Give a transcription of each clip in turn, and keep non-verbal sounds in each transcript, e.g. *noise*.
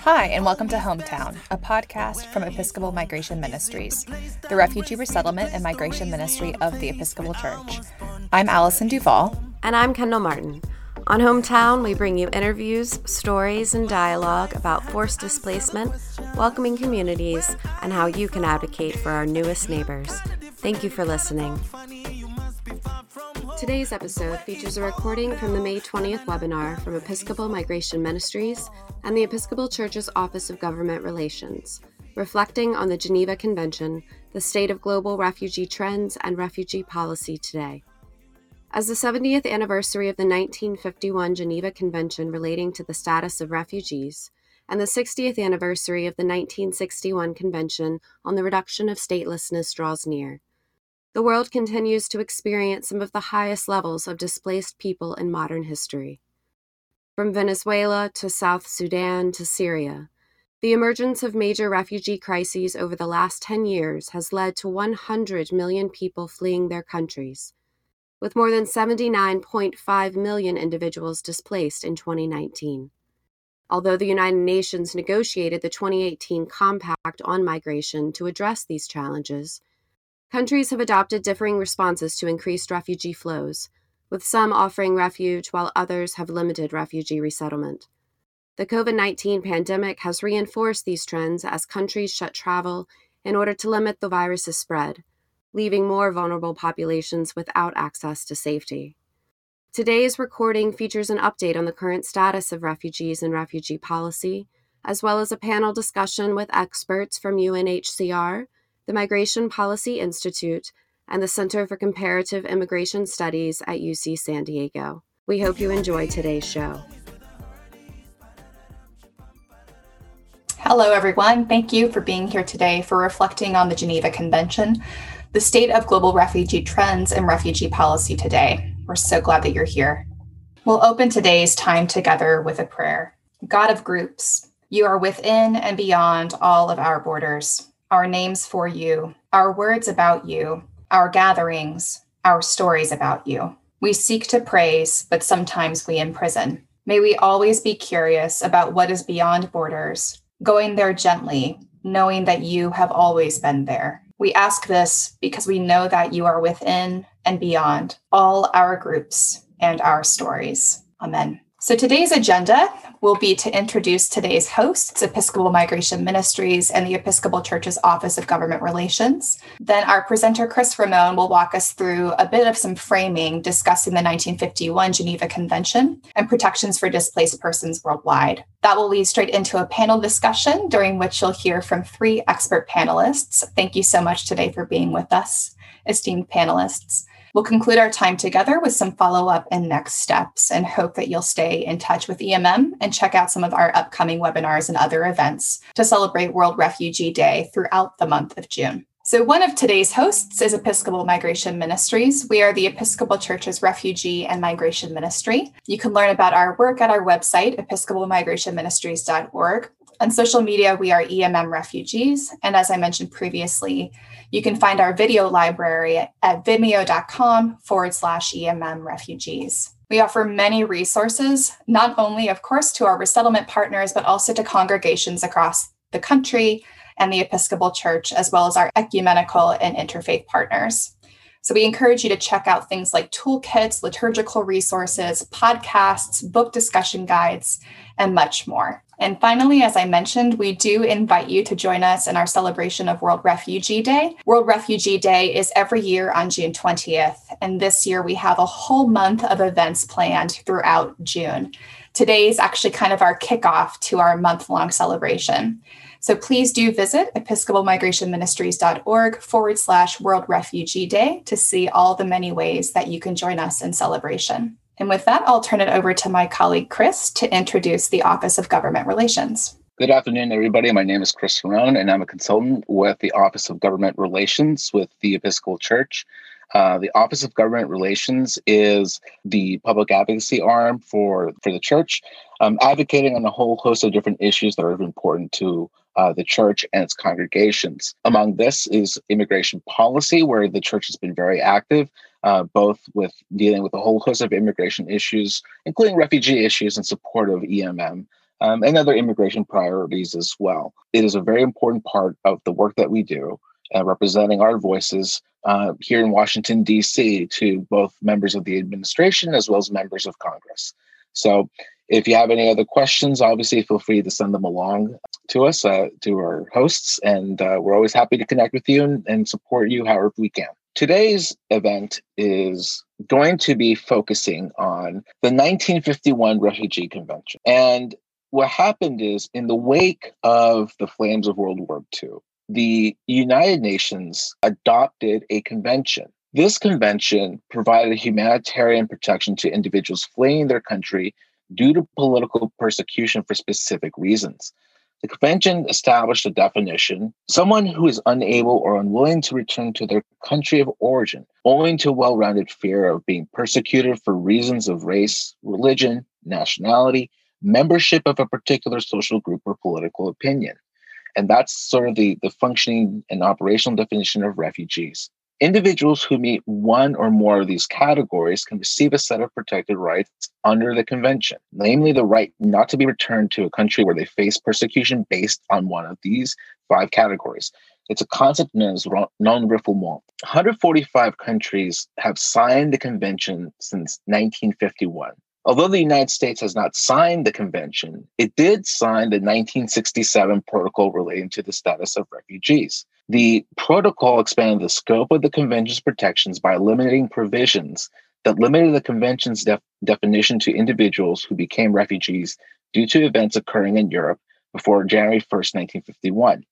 Hi, and welcome to Hometown, a podcast from Episcopal Migration Ministries, the refugee resettlement and migration ministry of the Episcopal Church. I'm Allison Duvall. And I'm Kendall Martin. On Hometown, we bring you interviews, stories, and dialogue about forced displacement, welcoming communities, and how you can advocate for our newest neighbors. Thank you for listening. Today's episode features a recording from the May 20th webinar from Episcopal Migration Ministries and the Episcopal Church's Office of Government Relations, reflecting on the Geneva Convention, the state of global refugee trends, and refugee policy today. As the 70th anniversary of the 1951 Geneva Convention relating to the status of refugees, and the 60th anniversary of the 1961 Convention on the Reduction of Statelessness draws near, the world continues to experience some of the highest levels of displaced people in modern history. From Venezuela to South Sudan to Syria, the emergence of major refugee crises over the last 10 years has led to 100 million people fleeing their countries, with more than 79.5 million individuals displaced in 2019. Although the United Nations negotiated the 2018 Compact on Migration to address these challenges, Countries have adopted differing responses to increased refugee flows, with some offering refuge while others have limited refugee resettlement. The COVID 19 pandemic has reinforced these trends as countries shut travel in order to limit the virus's spread, leaving more vulnerable populations without access to safety. Today's recording features an update on the current status of refugees and refugee policy, as well as a panel discussion with experts from UNHCR, the Migration Policy Institute, and the Center for Comparative Immigration Studies at UC San Diego. We hope you enjoy today's show. Hello, everyone. Thank you for being here today for reflecting on the Geneva Convention, the state of global refugee trends, and refugee policy today. We're so glad that you're here. We'll open today's time together with a prayer. God of groups, you are within and beyond all of our borders our names for you, our words about you, our gatherings, our stories about you. We seek to praise, but sometimes we imprison. May we always be curious about what is beyond borders, going there gently, knowing that you have always been there. We ask this because we know that you are within and beyond all our groups and our stories. Amen. So today's agenda will be to introduce today's hosts, Episcopal Migration Ministries and the Episcopal Church's Office of Government Relations. Then our presenter, Chris Ramon, will walk us through a bit of some framing discussing the 1951 Geneva Convention and protections for displaced persons worldwide. That will lead straight into a panel discussion during which you'll hear from three expert panelists. Thank you so much today for being with us, esteemed panelists. We'll conclude our time together with some follow up and next steps and hope that you'll stay in touch with EMM and check out some of our upcoming webinars and other events to celebrate World Refugee Day throughout the month of June. So, one of today's hosts is Episcopal Migration Ministries. We are the Episcopal Church's Refugee and Migration Ministry. You can learn about our work at our website, episcopalmigrationministries.org. On social media, we are EMM Refugees. And as I mentioned previously, you can find our video library at vimeo.com forward slash EMM refugees. We offer many resources, not only, of course, to our resettlement partners, but also to congregations across the country and the Episcopal Church, as well as our ecumenical and interfaith partners. So we encourage you to check out things like toolkits, liturgical resources, podcasts, book discussion guides, and much more. And finally, as I mentioned, we do invite you to join us in our celebration of World Refugee Day. World Refugee Day is every year on June 20th. And this year we have a whole month of events planned throughout June. Today is actually kind of our kickoff to our month long celebration. So please do visit episcopalmigrationministries.org forward slash World Refugee Day to see all the many ways that you can join us in celebration. And with that, I'll turn it over to my colleague Chris to introduce the Office of Government Relations. Good afternoon, everybody. My name is Chris Ramon, and I'm a consultant with the Office of Government Relations with the Episcopal Church. Uh, the Office of Government Relations is the public advocacy arm for, for the church, um, advocating on a whole host of different issues that are important to uh, the church and its congregations. Among this is immigration policy, where the church has been very active uh, both with dealing with a whole host of immigration issues, including refugee issues in support of EMM. Um, and other immigration priorities as well. It is a very important part of the work that we do, uh, representing our voices uh, here in Washington, D.C., to both members of the administration as well as members of Congress. So, if you have any other questions, obviously feel free to send them along to us, uh, to our hosts, and uh, we're always happy to connect with you and, and support you however we can. Today's event is going to be focusing on the 1951 Refugee Convention. And what happened is, in the wake of the flames of World War II, the United Nations adopted a convention. This convention provided humanitarian protection to individuals fleeing their country due to political persecution for specific reasons. The convention established a definition someone who is unable or unwilling to return to their country of origin owing to well founded fear of being persecuted for reasons of race, religion, nationality, membership of a particular social group, or political opinion. And that's sort of the, the functioning and operational definition of refugees. Individuals who meet one or more of these categories can receive a set of protected rights under the convention, namely the right not to be returned to a country where they face persecution based on one of these five categories. It's a concept known as non-refoulement. 145 countries have signed the convention since 1951. Although the United States has not signed the convention, it did sign the 1967 protocol relating to the status of refugees. The protocol expanded the scope of the convention's protections by eliminating provisions that limited the convention's def- definition to individuals who became refugees due to events occurring in Europe before January 1st, 1951.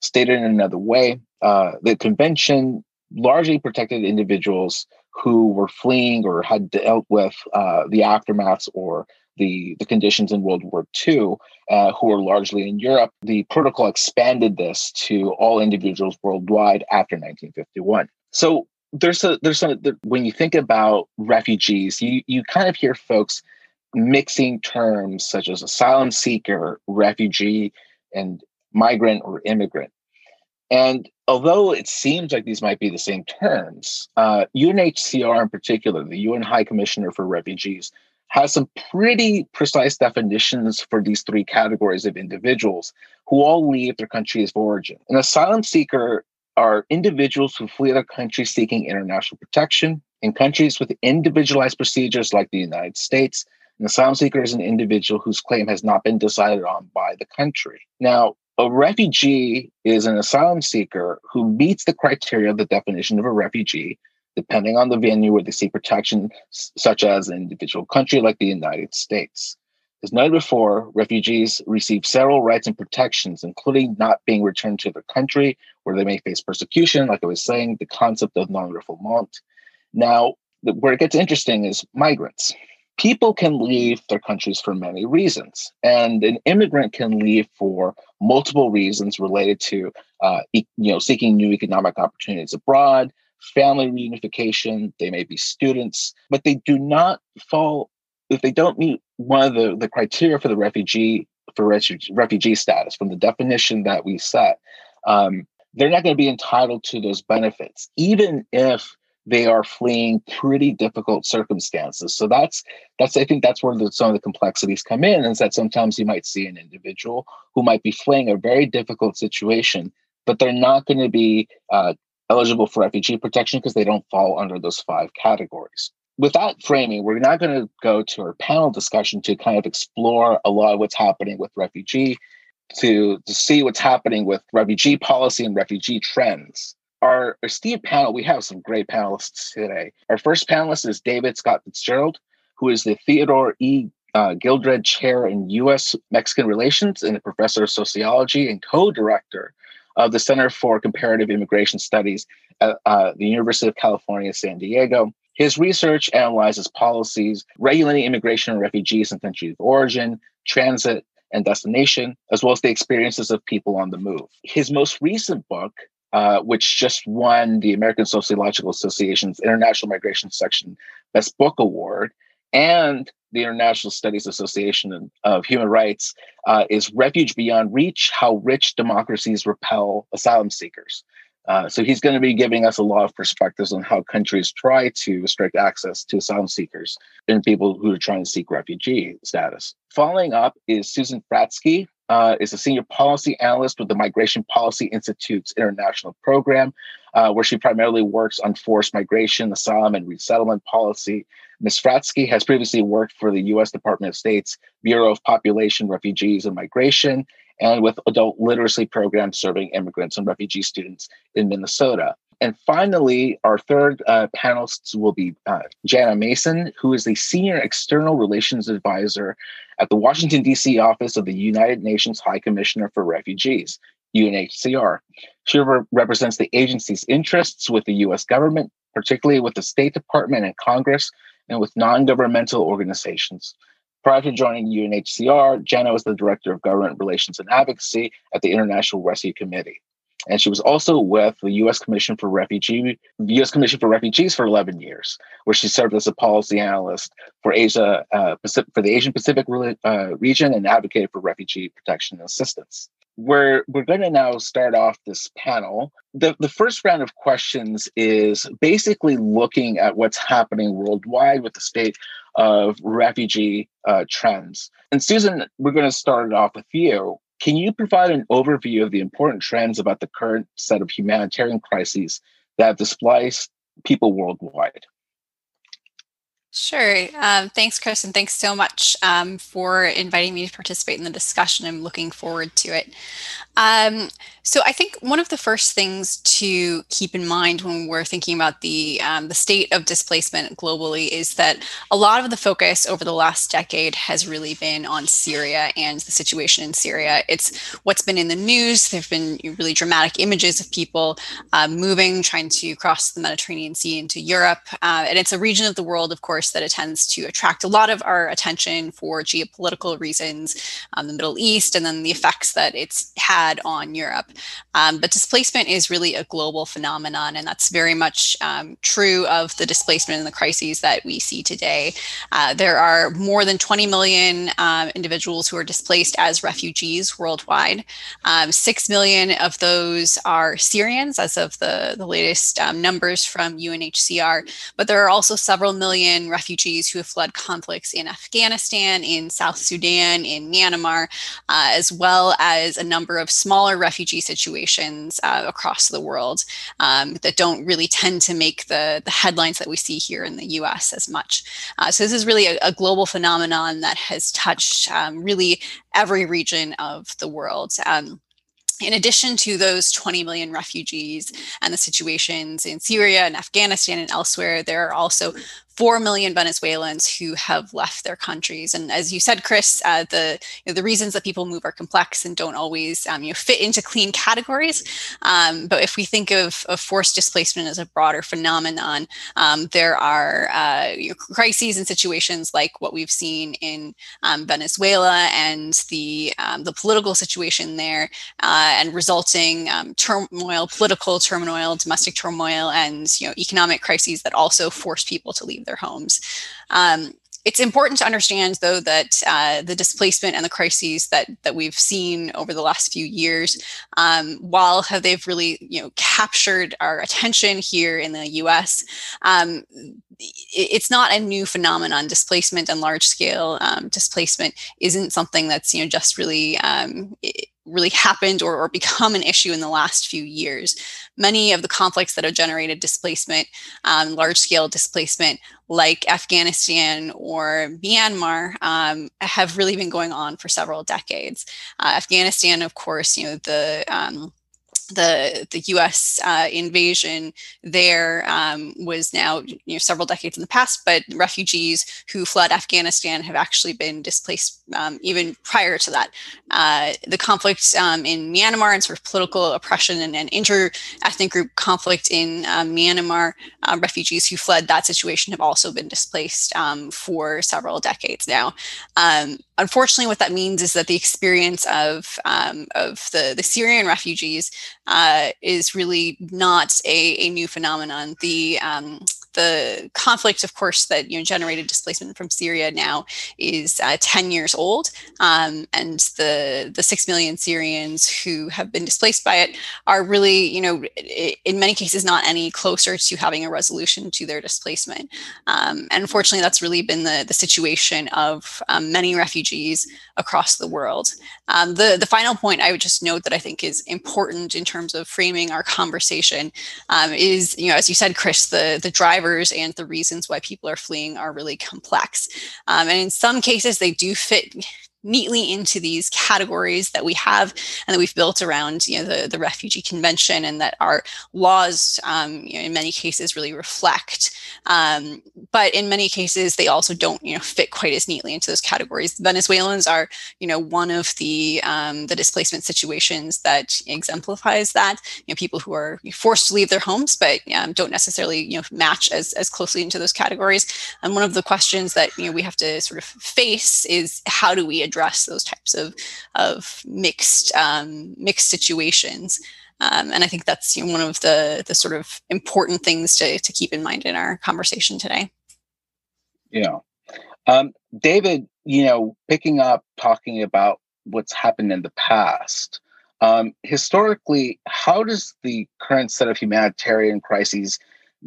Stated in another way, uh, the convention largely protected individuals who were fleeing or had dealt with uh, the aftermaths or the, the conditions in World War II, uh, who were largely in Europe. The protocol expanded this to all individuals worldwide after 1951. So there's a there's some when you think about refugees, you you kind of hear folks mixing terms such as asylum seeker, refugee, and migrant or immigrant. And although it seems like these might be the same terms, uh, UNHCR in particular, the UN High Commissioner for Refugees, has some pretty precise definitions for these three categories of individuals who all leave their country of origin. An asylum seeker are individuals who flee their country seeking international protection. In countries with individualized procedures like the United States, an asylum seeker is an individual whose claim has not been decided on by the country. Now, a refugee is an asylum seeker who meets the criteria of the definition of a refugee depending on the venue where they seek protection, such as an individual country like the United States. As noted before, refugees receive several rights and protections, including not being returned to their country where they may face persecution, like I was saying, the concept of non refoulement. Now, where it gets interesting is migrants. People can leave their countries for many reasons, and an immigrant can leave for multiple reasons related to, uh, you know, seeking new economic opportunities abroad, family reunification, they may be students, but they do not fall, if they don't meet one of the, the criteria for the refugee, for refugee, refugee status from the definition that we set, um, they're not going to be entitled to those benefits, even if they are fleeing pretty difficult circumstances. So that's that's I think that's where the, some of the complexities come in. Is that sometimes you might see an individual who might be fleeing a very difficult situation, but they're not going to be uh, eligible for refugee protection because they don't fall under those five categories. With that framing, we're now going to go to our panel discussion to kind of explore a lot of what's happening with refugee, to, to see what's happening with refugee policy and refugee trends. Our esteemed panel, we have some great panelists today. Our first panelist is David Scott Fitzgerald, who is the Theodore E. Uh, Gildred Chair in U.S. Mexican Relations and a professor of sociology and co director of the Center for Comparative Immigration Studies at uh, the University of California, San Diego. His research analyzes policies regulating immigration and refugees in countries of origin, transit, and destination, as well as the experiences of people on the move. His most recent book, uh, which just won the American Sociological Association's International Migration Section Best Book Award, and the International Studies Association of Human Rights uh, is Refuge Beyond Reach How Rich Democracies Repel Asylum Seekers. Uh, so he's going to be giving us a lot of perspectives on how countries try to restrict access to asylum seekers and people who are trying to seek refugee status. Following up is Susan Fratzke, uh, is a senior policy analyst with the Migration Policy Institute's international program, uh, where she primarily works on forced migration, asylum, and resettlement policy. Ms. Fratzke has previously worked for the U.S. Department of State's Bureau of Population, Refugees, and Migration, and with adult literacy programs serving immigrants and refugee students in Minnesota. And finally, our third uh, will be uh, Jana Mason, who is the Senior External Relations Advisor at the Washington, D.C. office of the United Nations High Commissioner for Refugees, UNHCR. She re- represents the agency's interests with the U.S. government, particularly with the State Department and Congress, and with non governmental organizations. Prior to joining UNHCR, Jana was the Director of Government Relations and Advocacy at the International Rescue Committee and she was also with the U.S. Commission for Refugee, U.S. Commission for Refugees for 11 years, where she served as a policy analyst for Asia, uh, Pacific, for the Asian Pacific uh, region, and advocated for refugee protection and assistance. We're we're going to now start off this panel. The the first round of questions is basically looking at what's happening worldwide with the state of refugee uh, trends. And Susan, we're going to start it off with you. Can you provide an overview of the important trends about the current set of humanitarian crises that have displaced people worldwide? Sure. Um, thanks, Chris, and thanks so much um, for inviting me to participate in the discussion. I'm looking forward to it. Um, so I think one of the first things to keep in mind when we're thinking about the um, the state of displacement globally is that a lot of the focus over the last decade has really been on Syria and the situation in Syria. It's what's been in the news. There have been really dramatic images of people uh, moving, trying to cross the Mediterranean Sea into Europe, uh, and it's a region of the world, of course, that it tends to attract a lot of our attention for geopolitical reasons, um, the Middle East, and then the effects that it's had on Europe. Um, but displacement is really a global phenomenon, and that's very much um, true of the displacement and the crises that we see today. Uh, there are more than 20 million um, individuals who are displaced as refugees worldwide. Um, Six million of those are Syrians, as of the, the latest um, numbers from UNHCR, but there are also several million refugees who have fled conflicts in Afghanistan, in South Sudan, in Myanmar, uh, as well as a number of smaller refugee situations uh, across the world um, that don't really tend to make the, the headlines that we see here in the US as much. Uh, so, this is really a, a, global phenomenon that has touched um, really every region of the world. Um, in addition to those 20 million refugees and the situations in Syria and Afghanistan and elsewhere, there are also 4 million Venezuelans who have left their countries. And as you said, Chris, uh, the, you know, the reasons that people move are complex and don't always um, you know, fit into clean categories. Um, but if we think of, of, forced displacement as a broader phenomenon, um, there are uh, you know, crises and situations like what we've seen in um, Venezuela and the, um, the political situation there uh, and resulting um, turmoil, political turmoil, domestic turmoil, and you know, economic crises that also force people to leave leave their homes. Um, it's important to understand, though, that uh, the displacement and the crises that that we've seen over the last few years, um, while they've really you know captured our attention here in the U.S., um, it's not a new phenomenon. Displacement and large scale um, displacement isn't something that's you know just really um, really happened or, or become an issue in the last few years. Many of the conflicts that have generated displacement, um, large scale displacement, like Afghanistan or Myanmar, um, have really been going on for several decades. Uh, Afghanistan, of course, you know, the um, the the U.S. Uh, invasion there um, was now you know several decades in the past, but refugees who fled Afghanistan have actually been displaced um, even prior to that. Uh, the conflict um, in Myanmar and sort of political oppression and, and inter-ethnic group conflict in um, Myanmar, uh, refugees who fled that situation have also been displaced um, for several decades now. Um, unfortunately, what that means is that the experience of of the the Syrian refugees uh, is really not a, a, new phenomenon. The um, the conflict, of course, that you know generated displacement from Syria now is uh, 10 years old, um, and the the six million Syrians who have been displaced by it are really, you know, in many cases not any closer to having a resolution to their displacement. Um, and unfortunately, that's really been the the situation of um, many refugees across the world. Um, the the final point I would just note that I think is important in terms of framing our conversation um, is, you know, as you said, Chris, the the drivers and the reasons why people are fleeing are really complex, um, and in some cases they do fit neatly into these categories that we have and that we've built around you know the, the refugee convention and that our laws um, you know, in many cases really reflect um, but in many cases they also don't you know fit quite as neatly into those categories. Venezuelans are you know one of the um, the displacement situations that exemplifies that. You know people who are forced to leave their homes but um, don't necessarily you know match as, as closely into those categories. And one of the questions that you know we have to sort of face is how do we address those types of of mixed um, mixed situations. Um, and I think that's you know, one of the the sort of important things to to keep in mind in our conversation today. Yeah, um, David, you know, picking up talking about what's happened in the past. Um, historically, how does the current set of humanitarian crises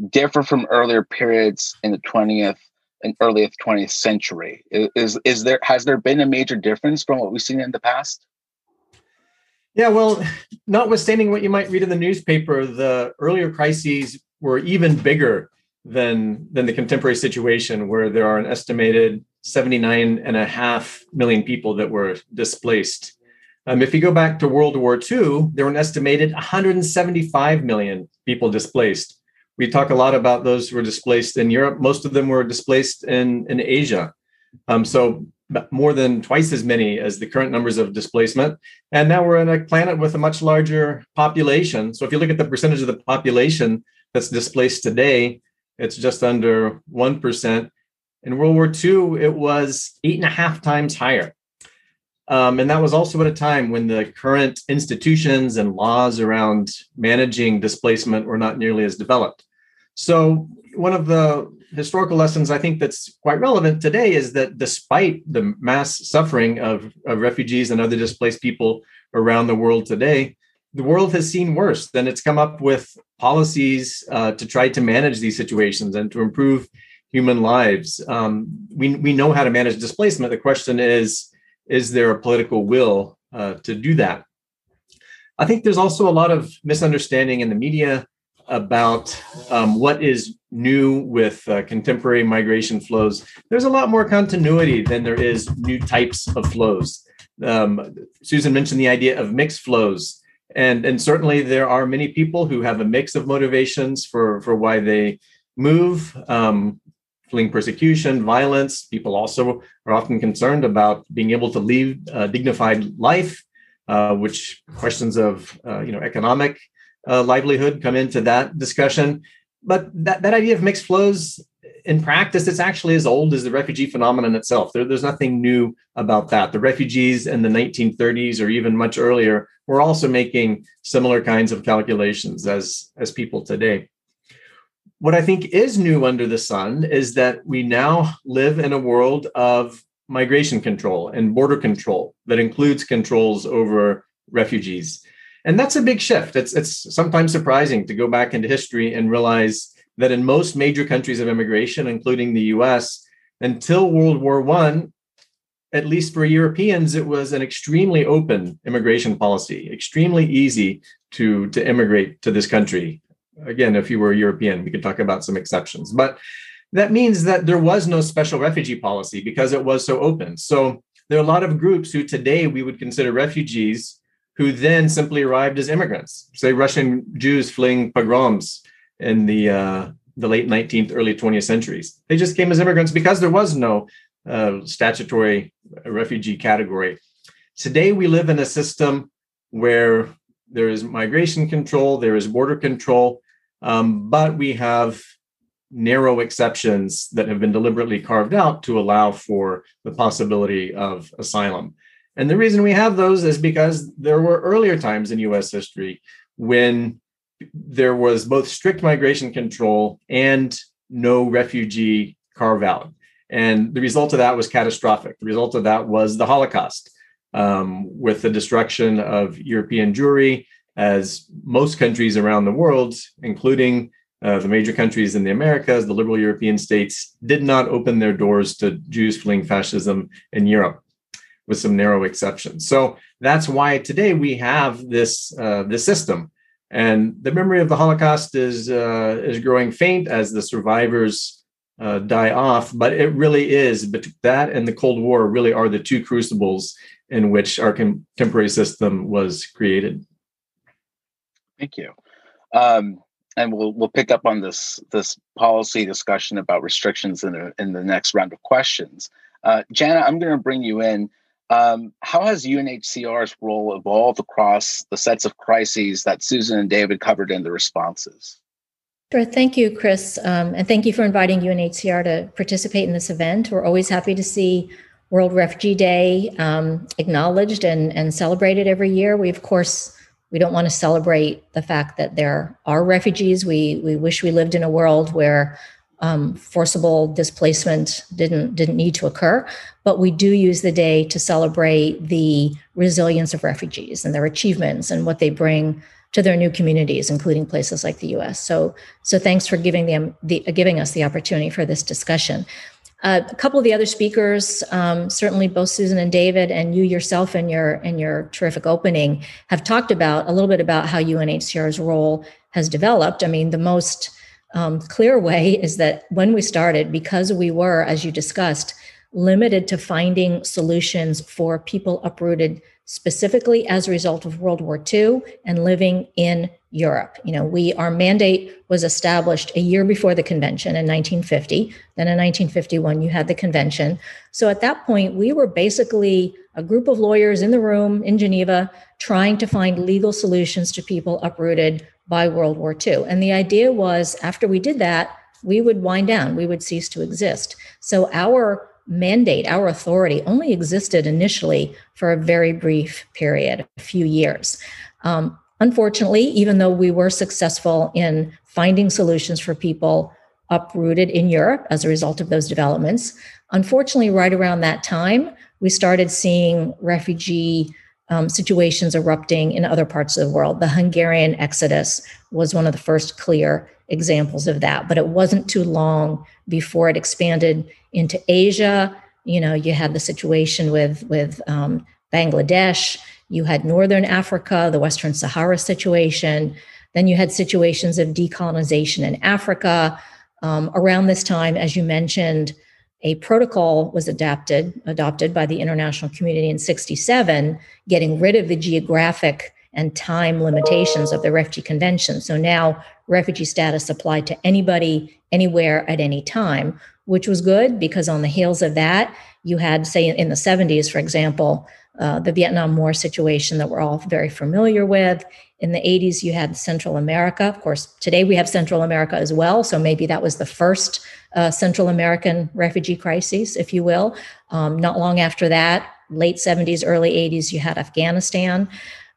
differ from earlier periods in the 20th and early 20th century. Is is there has there been a major difference from what we've seen in the past? Yeah, well, notwithstanding what you might read in the newspaper, the earlier crises were even bigger than than the contemporary situation, where there are an estimated 79 and a half million people that were displaced. Um, if you go back to World War II, there were an estimated 175 million people displaced we talk a lot about those who were displaced in Europe. Most of them were displaced in, in Asia. Um, so more than twice as many as the current numbers of displacement. And now we're in a planet with a much larger population. So if you look at the percentage of the population that's displaced today, it's just under 1%. In World War II, it was eight and a half times higher. Um, and that was also at a time when the current institutions and laws around managing displacement were not nearly as developed. So, one of the historical lessons I think that's quite relevant today is that despite the mass suffering of, of refugees and other displaced people around the world today, the world has seen worse. Then it's come up with policies uh, to try to manage these situations and to improve human lives. Um, we, we know how to manage displacement. The question is, is there a political will uh, to do that? I think there's also a lot of misunderstanding in the media about um, what is new with uh, contemporary migration flows. There's a lot more continuity than there is new types of flows. Um, Susan mentioned the idea of mixed flows. And, and certainly there are many people who have a mix of motivations for, for why they move. Um, fleeing persecution, violence. People also are often concerned about being able to lead a dignified life, uh, which questions of uh, you know economic uh, livelihood come into that discussion. But that, that idea of mixed flows in practice, it's actually as old as the refugee phenomenon itself. There, there's nothing new about that. The refugees in the 1930s or even much earlier were also making similar kinds of calculations as, as people today. What I think is new under the sun is that we now live in a world of migration control and border control that includes controls over refugees. And that's a big shift. It's, it's sometimes surprising to go back into history and realize that in most major countries of immigration, including the US, until World War I, at least for Europeans, it was an extremely open immigration policy, extremely easy to, to immigrate to this country again, if you were European, we could talk about some exceptions. But that means that there was no special refugee policy because it was so open. So there are a lot of groups who today we would consider refugees who then simply arrived as immigrants, say Russian Jews fleeing pogroms in the uh, the late 19th, early 20th centuries. They just came as immigrants because there was no uh, statutory refugee category. Today we live in a system where there is migration control, there is border control, um, but we have narrow exceptions that have been deliberately carved out to allow for the possibility of asylum. And the reason we have those is because there were earlier times in US history when there was both strict migration control and no refugee carve out. And the result of that was catastrophic. The result of that was the Holocaust, um, with the destruction of European Jewry, as most countries around the world, including uh, the major countries in the Americas, the liberal European states, did not open their doors to Jews fleeing fascism in Europe, with some narrow exceptions. So that's why today we have this uh, this system, and the memory of the Holocaust is uh, is growing faint as the survivors uh, die off. But it really is. But that and the Cold War really are the two crucibles in which our contemporary system was created. Thank you. Um, and we'll we'll pick up on this this policy discussion about restrictions in the in the next round of questions. Uh, Jana, I'm going to bring you in. Um, how has UNHCR's role evolved across the sets of crises that Susan and David covered in the responses? Sure. Thank you, Chris. Um, and thank you for inviting UNHCR to participate in this event. We're always happy to see World Refugee Day um, acknowledged and, and celebrated every year. We, of course, we don't want to celebrate the fact that there are refugees. We, we wish we lived in a world where um, forcible displacement didn't didn't need to occur, but we do use the day to celebrate the resilience of refugees and their achievements and what they bring to their new communities, including places like the U.S. So, so thanks for giving them the giving us the opportunity for this discussion. Uh, a couple of the other speakers, um, certainly both Susan and David, and you yourself in your in your terrific opening, have talked about a little bit about how UNHCR's role has developed. I mean, the most um, clear way *laughs* is that when we started, because we were, as you discussed, limited to finding solutions for people uprooted specifically as a result of World War II and living in Europe. You know, we our mandate was established a year before the convention in 1950. Then in 1951 you had the convention. So at that point we were basically a group of lawyers in the room in Geneva trying to find legal solutions to people uprooted by World War II. And the idea was after we did that, we would wind down, we would cease to exist. So our mandate, our authority only existed initially for a very brief period, a few years. Um, unfortunately, even though we were successful in finding solutions for people uprooted in Europe as a result of those developments, unfortunately, right around that time, we started seeing refugee um, situations erupting in other parts of the world. The Hungarian exodus was one of the first clear examples of that, but it wasn't too long before it expanded into Asia. You know, you had the situation with with um, Bangladesh. You had Northern Africa, the Western Sahara situation. Then you had situations of decolonization in Africa. Um, around this time, as you mentioned, a protocol was adapted, adopted by the international community in 67, getting rid of the geographic and time limitations of the Refugee Convention. So now refugee status applied to anybody, anywhere, at any time, which was good because on the heels of that, you had, say, in the 70s, for example, uh, the Vietnam War situation that we're all very familiar with. In the 80s, you had Central America. Of course, today we have Central America as well. So maybe that was the first uh, Central American refugee crisis, if you will. Um, not long after that, late 70s, early 80s, you had Afghanistan.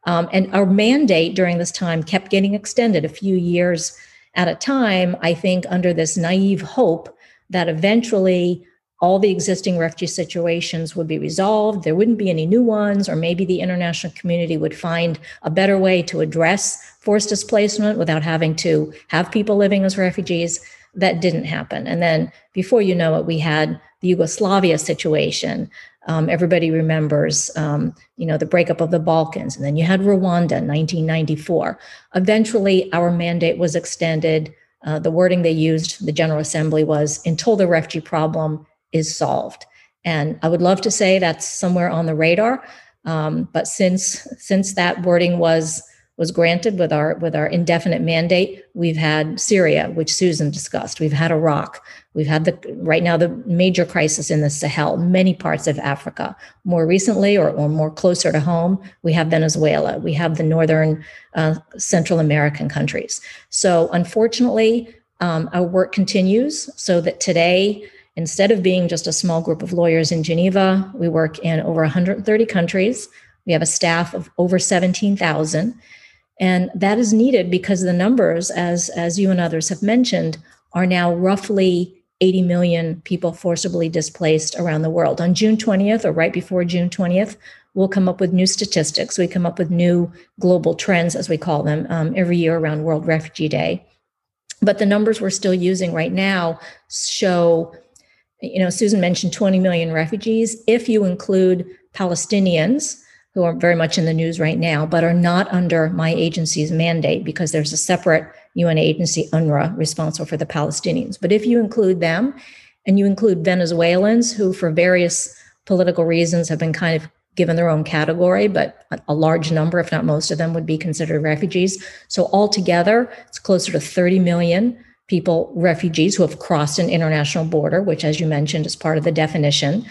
Um, and our mandate during this time kept getting extended a few years at a time, I think, under this naive hope that eventually all the existing refugee situations would be resolved. There wouldn't be any new ones, or maybe the international community would find a better way to address forced displacement without having to have people living as refugees. That didn't happen. And then before you know it, we had the Yugoslavia situation. Um, everybody remembers, um, you know, the breakup of the Balkans, and then you had Rwanda, in 1994. Eventually, our mandate was extended. Uh, the wording they used, the General Assembly, was until the refugee problem is solved. And I would love to say that's somewhere on the radar, um, but since since that wording was was granted with our with our indefinite mandate, we've had Syria, which Susan discussed. We've had Iraq. We've had the right now the major crisis in the Sahel, many parts of Africa. More recently, or, or more closer to home, we have Venezuela. We have the northern uh, Central American countries. So unfortunately, um, our work continues. So that today Instead of being just a small group of lawyers in Geneva, we work in over 130 countries. We have a staff of over 17,000. And that is needed because the numbers, as, as you and others have mentioned, are now roughly 80 million people forcibly displaced around the world. On June 20th, or right before June 20th, we'll come up with new statistics. We come up with new global trends, as we call them, um, every year around World Refugee Day. But the numbers we're still using right now show, you know, Susan mentioned 20 million refugees. If you include Palestinians, who are very much in the news right now, but are not under my agency's mandate because there's a separate UN agency, UNRWA, responsible for the Palestinians. But if you include them and you include Venezuelans who, for various political reasons, have been kind of given their own category, but a large number, if not most of them, would be considered refugees. So altogether, it's closer to 30 million people, refugees who have crossed an international border, which, as you mentioned, is part of the definition.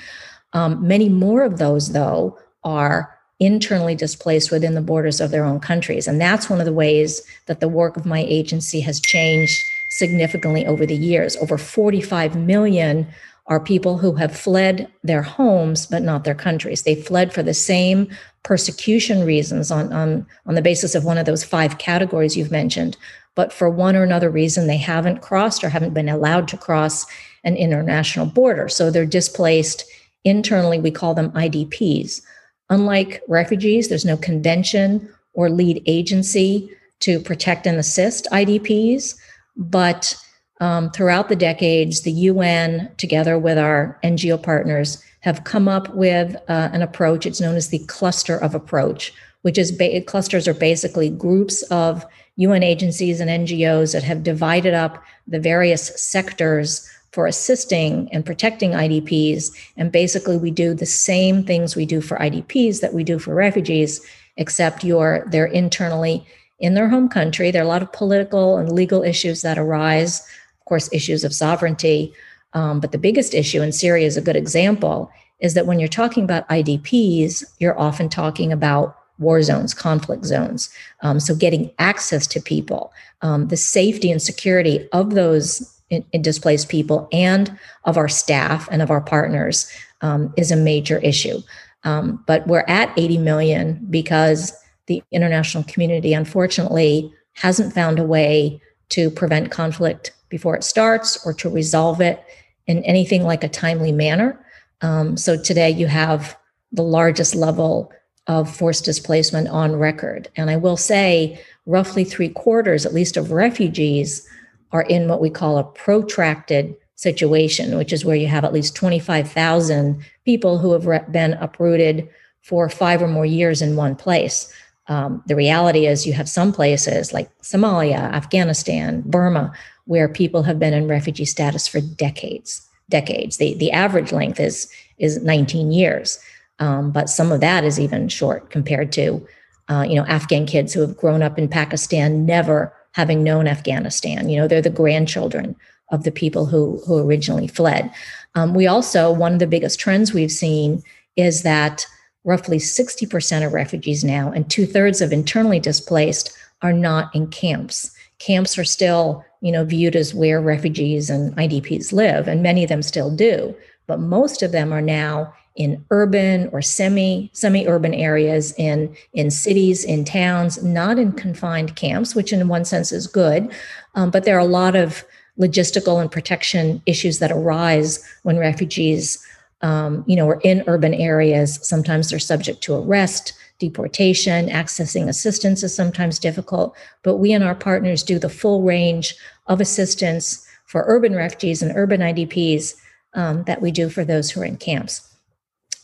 Um, many more of those, though, are internally displaced within the borders of their own countries. And that's one of the ways that the work of my agency has changed significantly over the years. Over 45 million are people who have fled their homes but not their countries. They fled for the same persecution reasons on, on, on the basis of one of those five categories you've mentioned. But for one or another reason, they haven't crossed or haven't been allowed to cross an international border. So they're displaced internally. We call them IDPs. Unlike refugees, there's no convention or lead agency to protect and assist IDPs. But um, throughout the decades, the UN, together with our NGO partners, have come up with uh, an approach. It's known as the cluster of approach, which is ba- clusters are basically groups of UN agencies and NGOs that have divided up the various sectors for assisting and protecting IDPs. And basically, we do the same things we do for IDPs that we do for refugees, except you're they're internally in their home country. There are a lot of political and legal issues that arise of course, issues of sovereignty. Um, but the biggest issue, and Syria is a good example, is that when you're talking about IDPs, you're often talking about war zones, conflict zones. Um, so getting access to people, um, the safety and security of those in, in displaced people and of our staff and of our partners um, is a major issue. Um, but we're at 80 million because the international community, unfortunately, hasn't found a way to prevent conflict before it starts or to resolve it in anything like a timely manner. Um, so today you have the largest level of forced displacement on record. And I will say, roughly three quarters, at least, of refugees are in what we call a protracted situation, which is where you have at least 25,000 people who have been uprooted for five or more years in one place. Um, the reality is, you have some places like Somalia, Afghanistan, Burma, where people have been in refugee status for decades. Decades. The the average length is is 19 years, um, but some of that is even short compared to, uh, you know, Afghan kids who have grown up in Pakistan, never having known Afghanistan. You know, they're the grandchildren of the people who who originally fled. Um, we also one of the biggest trends we've seen is that roughly 60% of refugees now and two thirds of internally displaced are not in camps. Camps are still, you know, viewed as where refugees and IDPs live, and many of them still do. But most of them are now in urban or semi semi-urban areas in in cities in towns not in confined camps which in one sense is good um, but there are a lot of logistical and protection issues that arise when refugees um, you know, are in urban areas. Sometimes they're subject to arrest, deportation, accessing assistance is sometimes difficult. But we and our partners do the full range of assistance for urban refugees and urban IDPs um, that we do for those who are in camps.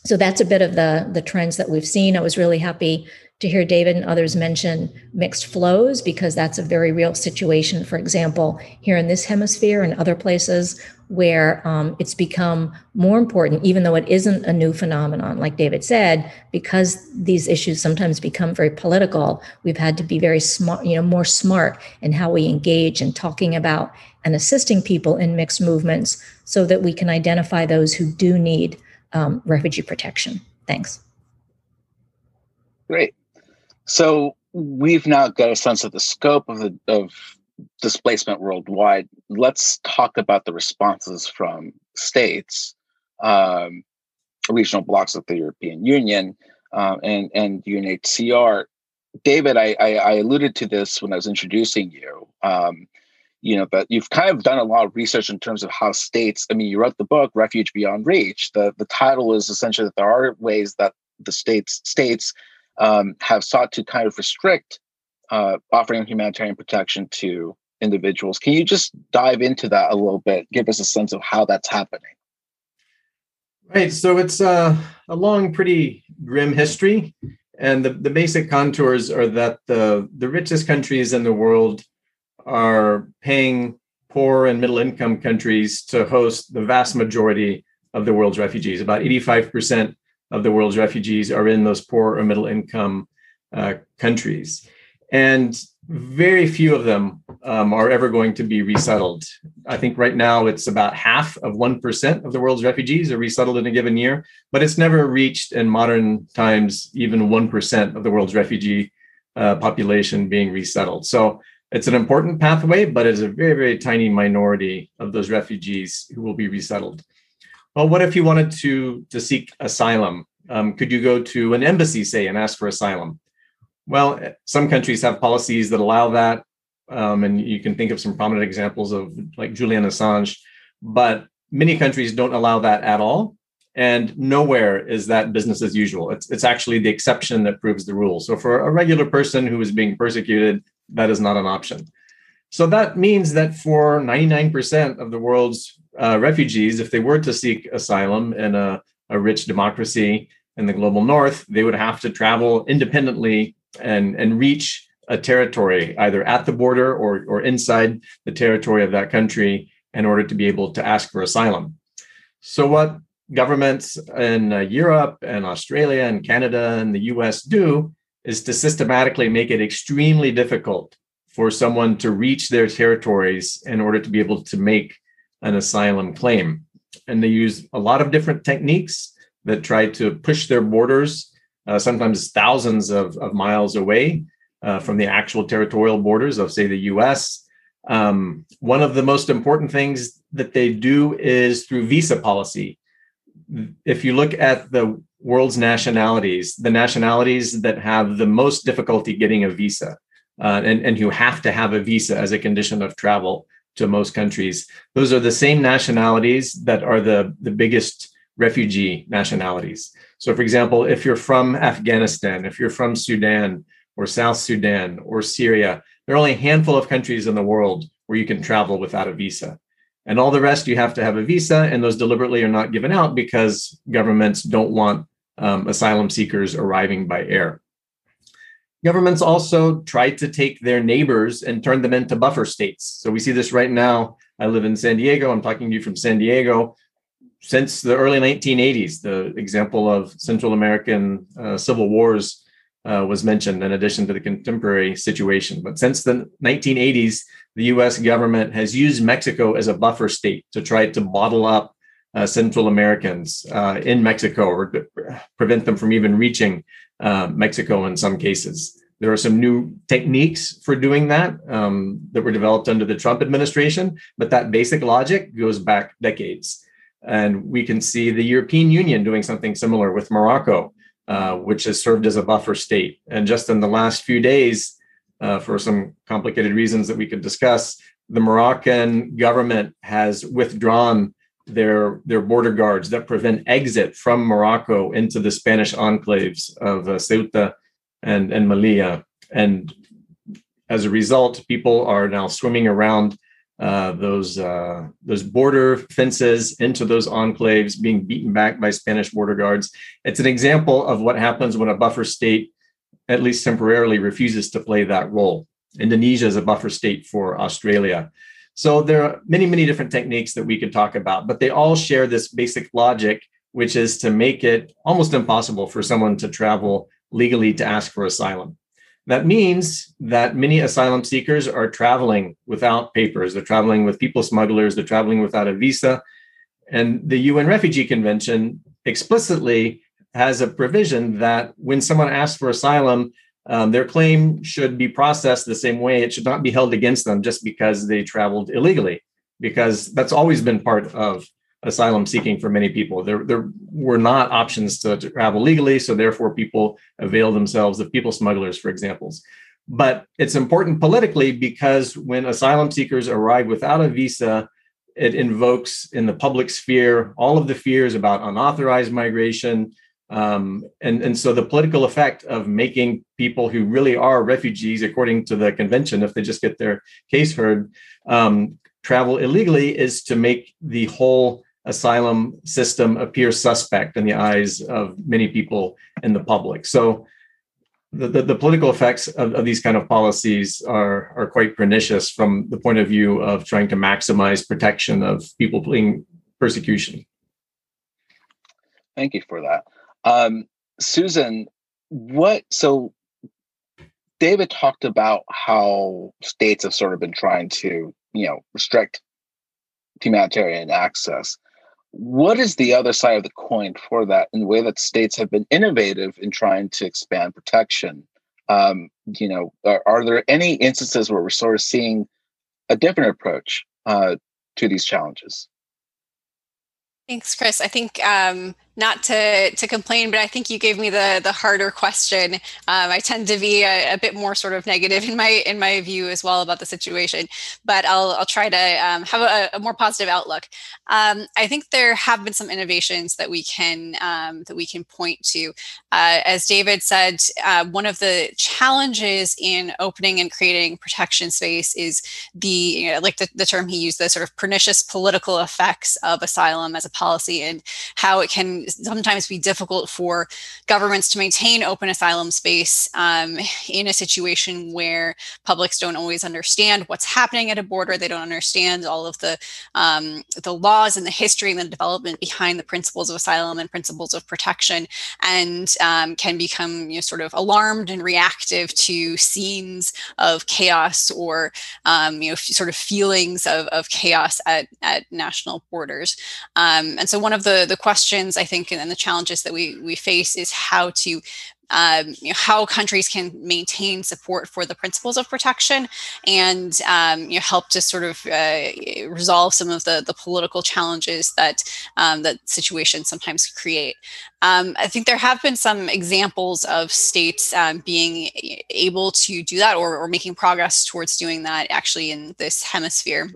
So that's a bit of the the trends that we've seen. I was really happy to hear David and others mention mixed flows because that's a very real situation. For example, here in this hemisphere and other places where um, it's become more important, even though it isn't a new phenomenon, like David said, because these issues sometimes become very political. We've had to be very smart, you know, more smart in how we engage and talking about and assisting people in mixed movements, so that we can identify those who do need um, refugee protection. Thanks. Great. So we've now got a sense of the scope of the of displacement worldwide. Let's talk about the responses from states, um, regional blocks of the European Union, uh, and and UNHCR. David, I, I, I, alluded to this when I was introducing you. Um, you know that you've kind of done a lot of research in terms of how states i mean you wrote the book refuge beyond reach. The the title is essentially that there are ways that the states states um, have sought to kind of restrict uh, offering humanitarian protection to individuals. Can you just dive into that a little bit? Give us a sense of how that's happening. Right. So it's uh, a long pretty grim history. And the, the basic contours are that the, the richest countries in the world are paying poor and middle income countries to host the vast majority of the world's refugees. About 85% of the world's refugees are in those poor or middle income uh, countries. And very few of them um, are ever going to be resettled. I think right now it's about half of 1% of the world's refugees are resettled in a given year, but it's never reached in modern times even 1% of the world's refugee uh, population being resettled. So it's an important pathway, but it's a very, very tiny minority of those refugees who will be resettled. Well, what if you wanted to, to seek asylum? Um, could you go to an embassy, say, and ask for asylum? Well, some countries have policies that allow that. Um, and you can think of some prominent examples of like Julian Assange, but many countries don't allow that at all. And nowhere is that business as usual. It's, it's actually the exception that proves the rule. So for a regular person who is being persecuted, that is not an option. So that means that for 99% of the world's uh, refugees, if they were to seek asylum in a, a rich democracy in the global north, they would have to travel independently and, and reach a territory either at the border or, or inside the territory of that country in order to be able to ask for asylum. So, what governments in uh, Europe and Australia and Canada and the US do is to systematically make it extremely difficult for someone to reach their territories in order to be able to make an asylum claim. And they use a lot of different techniques that try to push their borders, uh, sometimes thousands of, of miles away uh, from the actual territorial borders of, say, the US. Um, one of the most important things that they do is through visa policy. If you look at the world's nationalities, the nationalities that have the most difficulty getting a visa uh, and, and who have to have a visa as a condition of travel to most countries. Those are the same nationalities that are the, the biggest refugee nationalities. So, for example, if you're from Afghanistan, if you're from Sudan or South Sudan or Syria, there are only a handful of countries in the world where you can travel without a visa. And all the rest, you have to have a visa, and those deliberately are not given out because governments don't want um, asylum seekers arriving by air. Governments also try to take their neighbors and turn them into buffer states. So we see this right now. I live in San Diego. I'm talking to you from San Diego. Since the early 1980s, the example of Central American uh, civil wars uh, was mentioned in addition to the contemporary situation. But since the 1980s, the US government has used Mexico as a buffer state to try to bottle up uh, Central Americans uh, in Mexico or prevent them from even reaching uh, Mexico in some cases. There are some new techniques for doing that um, that were developed under the Trump administration, but that basic logic goes back decades. And we can see the European Union doing something similar with Morocco, uh, which has served as a buffer state. And just in the last few days, uh, for some complicated reasons that we could discuss, the Moroccan government has withdrawn their their border guards that prevent exit from Morocco into the Spanish enclaves of uh, Ceuta and and Melilla, and as a result, people are now swimming around uh, those uh, those border fences into those enclaves, being beaten back by Spanish border guards. It's an example of what happens when a buffer state, at least temporarily, refuses to play that role. Indonesia is a buffer state for Australia. So there are many, many different techniques that we could talk about, but they all share this basic logic, which is to make it almost impossible for someone to travel legally to ask for asylum. That means that many asylum seekers are traveling without papers. They're traveling with people smugglers. They're traveling without a visa. And the UN Refugee Convention explicitly has a provision that when someone asks for asylum, um, their claim should be processed the same way. It should not be held against them just because they traveled illegally, because that's always been part of asylum seeking for many people. There, there were not options to, travel legally, so therefore people avail themselves of people smugglers, for examples. but it's important politically because when asylum seekers arrive without a visa, it invokes in the public sphere all of the fears about unauthorized migration. Um, and, and so the political effect of making people who really are refugees, according to the convention, if they just get their case heard, um, travel illegally is to make the whole asylum system appear suspect in the eyes of many people in the public. So the, the, the, political effects of, of, these kind of policies are, are quite pernicious from the point of view of trying to maximize protection of people fleeing persecution. Thank you for that. Um, Susan, what, so David talked about how states have sort of been trying to, you know, restrict humanitarian access what is the other side of the coin for that in the way that states have been innovative in trying to expand protection? Um, you know are, are, there any instances where we're sort of seeing a different approach uh, to these challenges? Thanks chris. I think um, not to to complain, but I think you gave me the the harder question. Um, I tend to be a, a, bit more sort of negative in my in my view as well about the situation, but I'll I'll try to um, have a, a, more positive outlook. Um, I think there have been some innovations that we can um, that we can point to. Uh, as David said, uh, one of the challenges in opening and creating protection space is the you know, like the, the term he used the sort of pernicious political effects of asylum as a policy and how it can sometimes be difficult for governments to maintain open asylum space um, in a situation where publics don't always understand what's happening at a border. They don't understand all of the um, the laws and the history and the development behind the principles of asylum and principles of protection, and um, can become you know, sort of alarmed and reactive to scenes of chaos or um, you know sort of feelings of, of chaos at, at national borders. Um, and so one of the the questions I think think and the challenges that we we face is how to um, you know, how countries can maintain support for the principles of protection and um, you know, help to sort of uh, resolve some of the, the political challenges that um, that situations sometimes create. Um, I think there have been some examples of states um, being able to do that or, or making progress towards doing that actually in this hemisphere.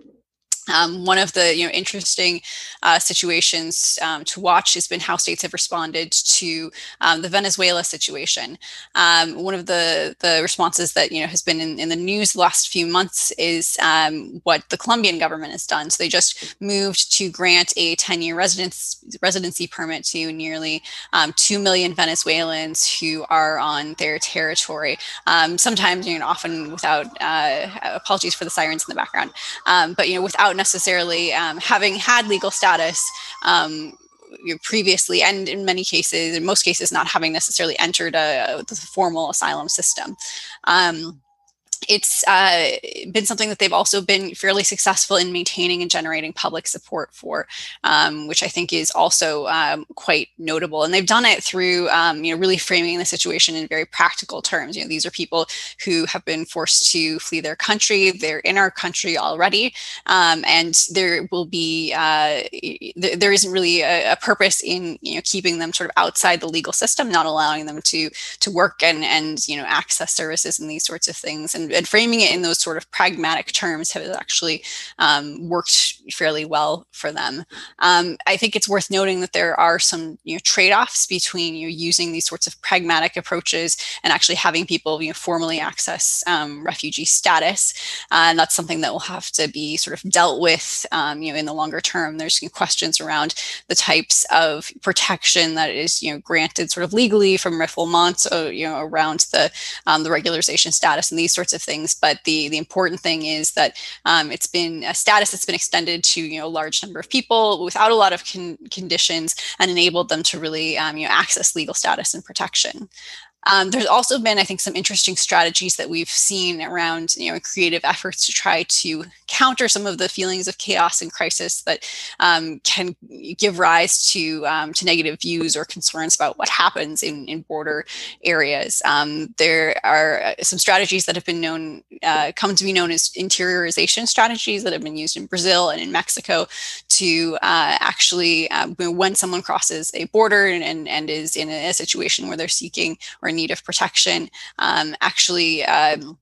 Um, one of the you know interesting uh, situations um, to watch has been how states have responded to um, the Venezuela situation. Um, one of the the responses that you know has been in, in the news the last few months is um, what the Colombian government has done. So they just moved to grant a 10 year residence residency permit to nearly um, two million Venezuelans who are on their territory. sometimes you know often without uh, apologies for the sirens in the background, but you know without necessarily um, having had legal status um, previously, and in many cases, in most cases, not having necessarily entered a, a formal asylum system. Um, it's uh, been something that they've also been fairly successful in maintaining and generating public support for, um, which I think is also um, quite notable. And they've done it through, um, you know, really framing the situation in very practical terms. You know, these are people who have been forced to flee their country. They're in our country already, um, and there will be uh, th- there isn't really a, a, purpose in you know keeping them sort of outside the legal system, not allowing them to to work and and you know access services and these sorts of things. And and, framing it in those sort of pragmatic terms has actually um, worked fairly well for them. Um, I think it's worth noting that there are some you know, trade-offs between you know, using these sorts of pragmatic approaches and actually having people you know, formally access um, refugee status. Uh, and that's something that will have to be sort of dealt with um, you know, in the longer term. There's questions around the types of protection that is you know, granted sort of legally from refoulement, so, you know, around the, um, the regularization status and these sorts of of things. But the the important thing is that um, it's been a status that's been extended to you know a large number of people without a lot of con- conditions and enabled them to really um, you know access legal status and protection. Um, there's also been, I think, some interesting strategies that we've seen around, you know, creative efforts to try to counter some of the feelings of chaos and crisis that um, can give rise to um, to negative views or concerns about what happens in, in border areas. Um, there are uh, some strategies that have been known, uh, come to be known as interiorization strategies that have been used in Brazil and in Mexico to uh, actually, uh, when someone crosses a border and, and, and is in a, a situation where they're seeking or need of protection. Um, actually um,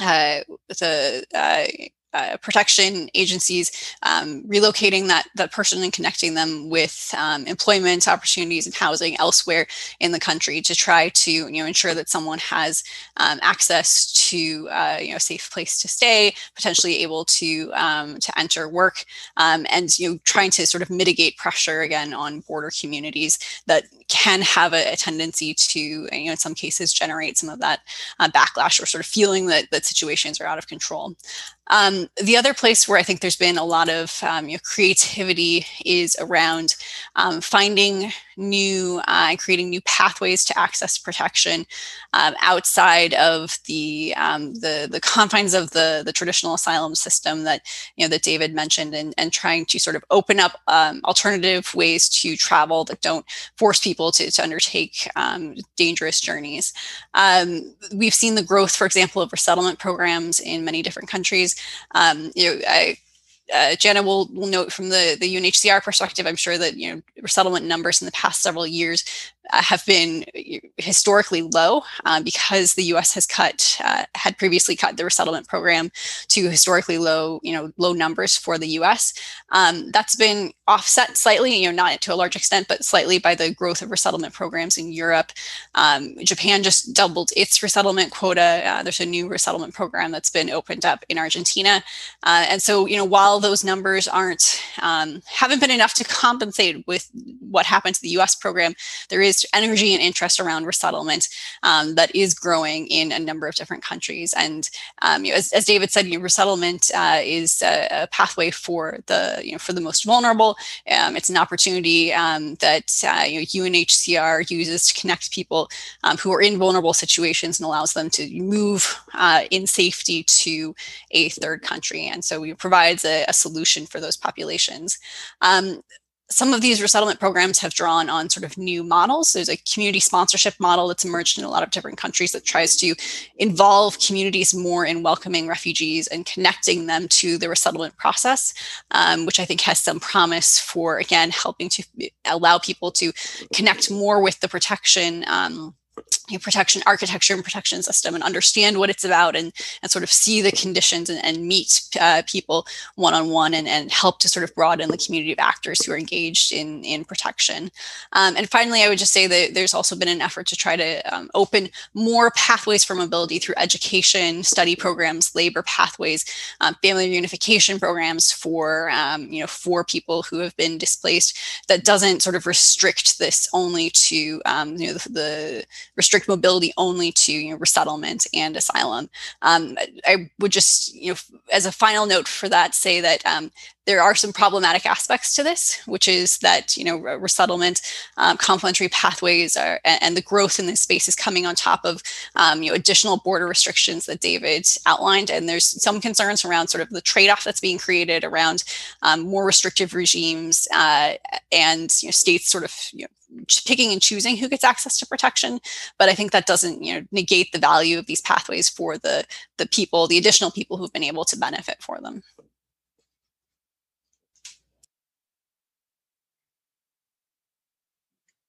uh, the uh, uh, protection agencies um, relocating that that person and connecting them with um, employment opportunities and housing elsewhere in the country to try to you know ensure that someone has um, access to uh, you know a safe place to stay, potentially able to um, to enter work, um, and you know trying to sort of mitigate pressure again on border communities that can have a, a tendency to you know in some cases generate some of that uh, backlash or sort of feeling that that situations are out of control. Um, the other place where I think there's been a lot of um, you know, creativity is around um, finding new uh, and creating new pathways to access protection um, outside of the, um, the the confines of the the traditional asylum system that you know that David mentioned, and and trying to sort of open up um, alternative ways to travel that don't force people to to undertake dangerous journeys. we've seen the growth, for example, of resettlement programs in many different countries. Um, you know, I, uh, Jana will, will note from the, the UNHCR perspective, I'm sure that you know resettlement numbers in the past several years have been historically low uh, because the U.S. has cut uh, had previously cut the resettlement program to historically low you know low numbers for the U.S. Um, that's been offset slightly, you know, not to a large extent, but slightly by the growth of resettlement programs in Europe. Um, Japan just doubled its resettlement quota. Uh, there's a new resettlement program that's been opened up in Argentina, uh, and so you know while those numbers aren't um, haven't been enough to compensate with what happened to the U.S. program, there is energy and interest around resettlement um, that is growing in a number of different countries. And um, you know, as, as, David said, you know, resettlement uh, is a, a, pathway for the you know for the most vulnerable. Um, it's an opportunity um, that uh, you know, UNHCR uses to connect people um, who are in vulnerable situations and allows them to move uh, in safety to a third country. And so it provides a, a solution for those populations. Some of these resettlement programs have drawn on sort of new models. There's a community sponsorship model that's emerged in a lot of different countries that tries to involve communities more in welcoming refugees and connecting them to the resettlement process, um, which I think has some promise for, again, helping to allow people to connect more with the protection. Um, protection architecture and protection system and understand what it's about and, and sort of see the conditions and, and meet uh, people one-on-one and, and help to sort of broaden the community of actors who are engaged in, in protection. Um, and finally, I would just say that there's also been an effort to try to um, open more pathways for mobility through education, study programs, labor pathways, um, family reunification programs for, um, you know, for people who have been displaced that doesn't sort of restrict this only to, um, you know, the, the restrict mobility only to you know, resettlement and asylum. Um, I would just, you know, as a final note for that, say that um, there are some problematic aspects to this, which is that you know resettlement, um, complementary pathways, are, and the growth in this space is coming on top of um, you know additional border restrictions that David outlined, and there's some concerns around sort of the trade-off that's being created around um, more restrictive regimes uh, and you know, states sort of you know, picking and choosing who gets access to protection. But i think that doesn't you know negate the value of these pathways for the the people the additional people who've been able to benefit for them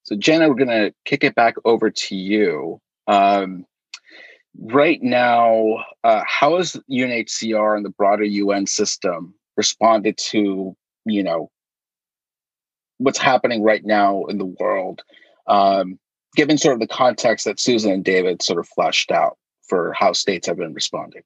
So, Jenna, we're going to kick it back over to you. Um, right now, uh, how has UNHCR and the broader UN system responded to, you know, what's happening right now in the world, um, given sort of the context that Susan and David sort of fleshed out for how states have been responding?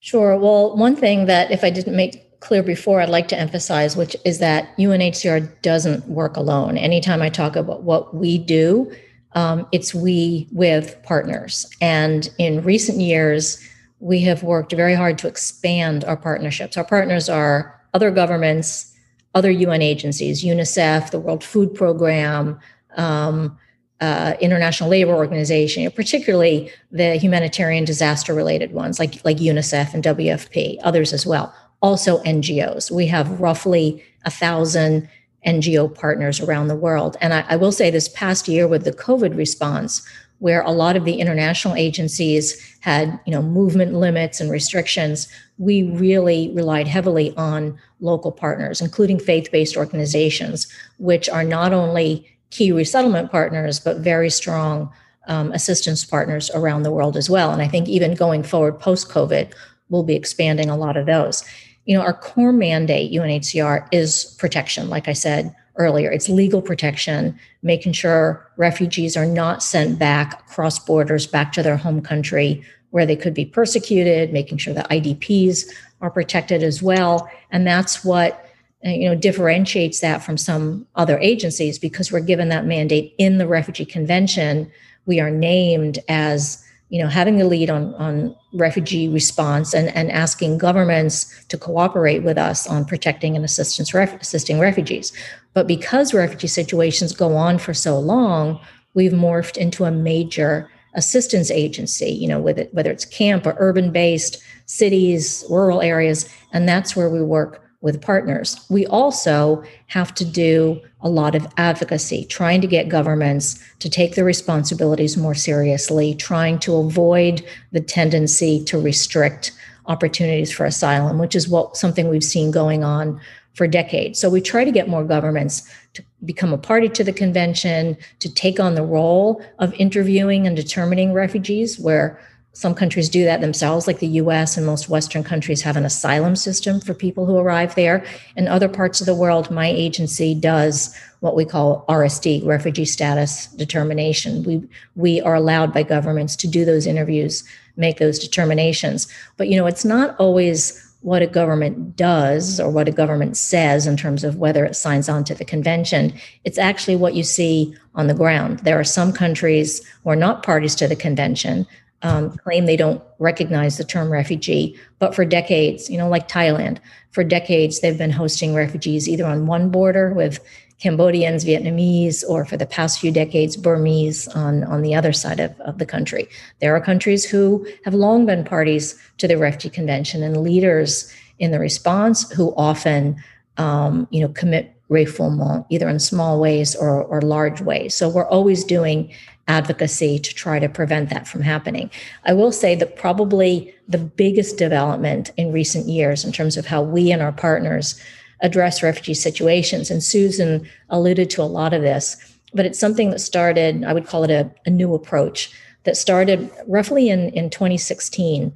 Sure. Well, one thing that if I didn't make clear before, I'd like to emphasize, which is that UNHCR doesn't work alone. Anytime I talk about what we do, um, it's we with partners. And in recent years, we have worked very hard to expand our partnerships. Our partners are other governments, other UN agencies, UNICEF, the World Food Program, um, uh, International Labor Organization, particularly the humanitarian disaster related ones like, like UNICEF and WFP, others as well also NGOs. We have roughly a thousand NGO partners around the world. And I, I, will say this past year with the COVID response, where a lot of the international agencies had, you know, movement limits and restrictions, we really relied heavily on local partners, including faith-based organizations, which are not only key resettlement partners, but very strong um, assistance partners around the world as well. And I think even going forward post COVID, we'll be expanding a lot of those. You know, our core mandate, UNHCR, is protection, like I said earlier. It's legal protection, making sure refugees are not sent back across borders back to their home country where they could be persecuted, making sure that IDPs are protected as well. And that's what uh, you know differentiates that from some other agencies because we're given that mandate in the refugee convention we are named as you know having the lead on on refugee response and and asking governments to cooperate with us on protecting and assistance ref, assisting refugees. But because refugee situations go on for so long we've morphed into a major assistance agency you know with it whether it's camp or urban based cities rural areas and that's where we work with partners. We also have to do a lot of advocacy, trying to get governments to take their responsibilities more seriously, trying to avoid the tendency to restrict opportunities for asylum, which is what something we've seen going on for decades. So we try to get more governments to become a party to the convention, to take on the role of interviewing and determining refugees where some countries do that themselves, like the US and most Western countries have an asylum system for people who arrive there. In other parts of the world, my agency does what we call RSD, refugee status determination. We, we are allowed by governments to do those interviews, make those determinations. But, you know, it's not always what a government does or what a government says in terms of whether it signs on to the convention. It's actually what you see on the ground. There are some countries who are not parties to the convention um, claim they don't recognize the term refugee. But for decades, you know, like Thailand, for decades, they've been hosting refugees either on one border with Cambodians, Vietnamese, or for the past few decades, Burmese on, on the other side of, of the country. There are countries who have long been parties to the Refugee Convention and leaders in the response who often, um, you know, commit refoulement either in small ways or, or large ways. So we're always doing advocacy to try to prevent that from happening. I will say that probably the biggest development in recent years in terms of how we and our partners address refugee situations, and Susan alluded to a lot of this, but it's something that started, I would call it a, a new approach that started roughly in, in 2016.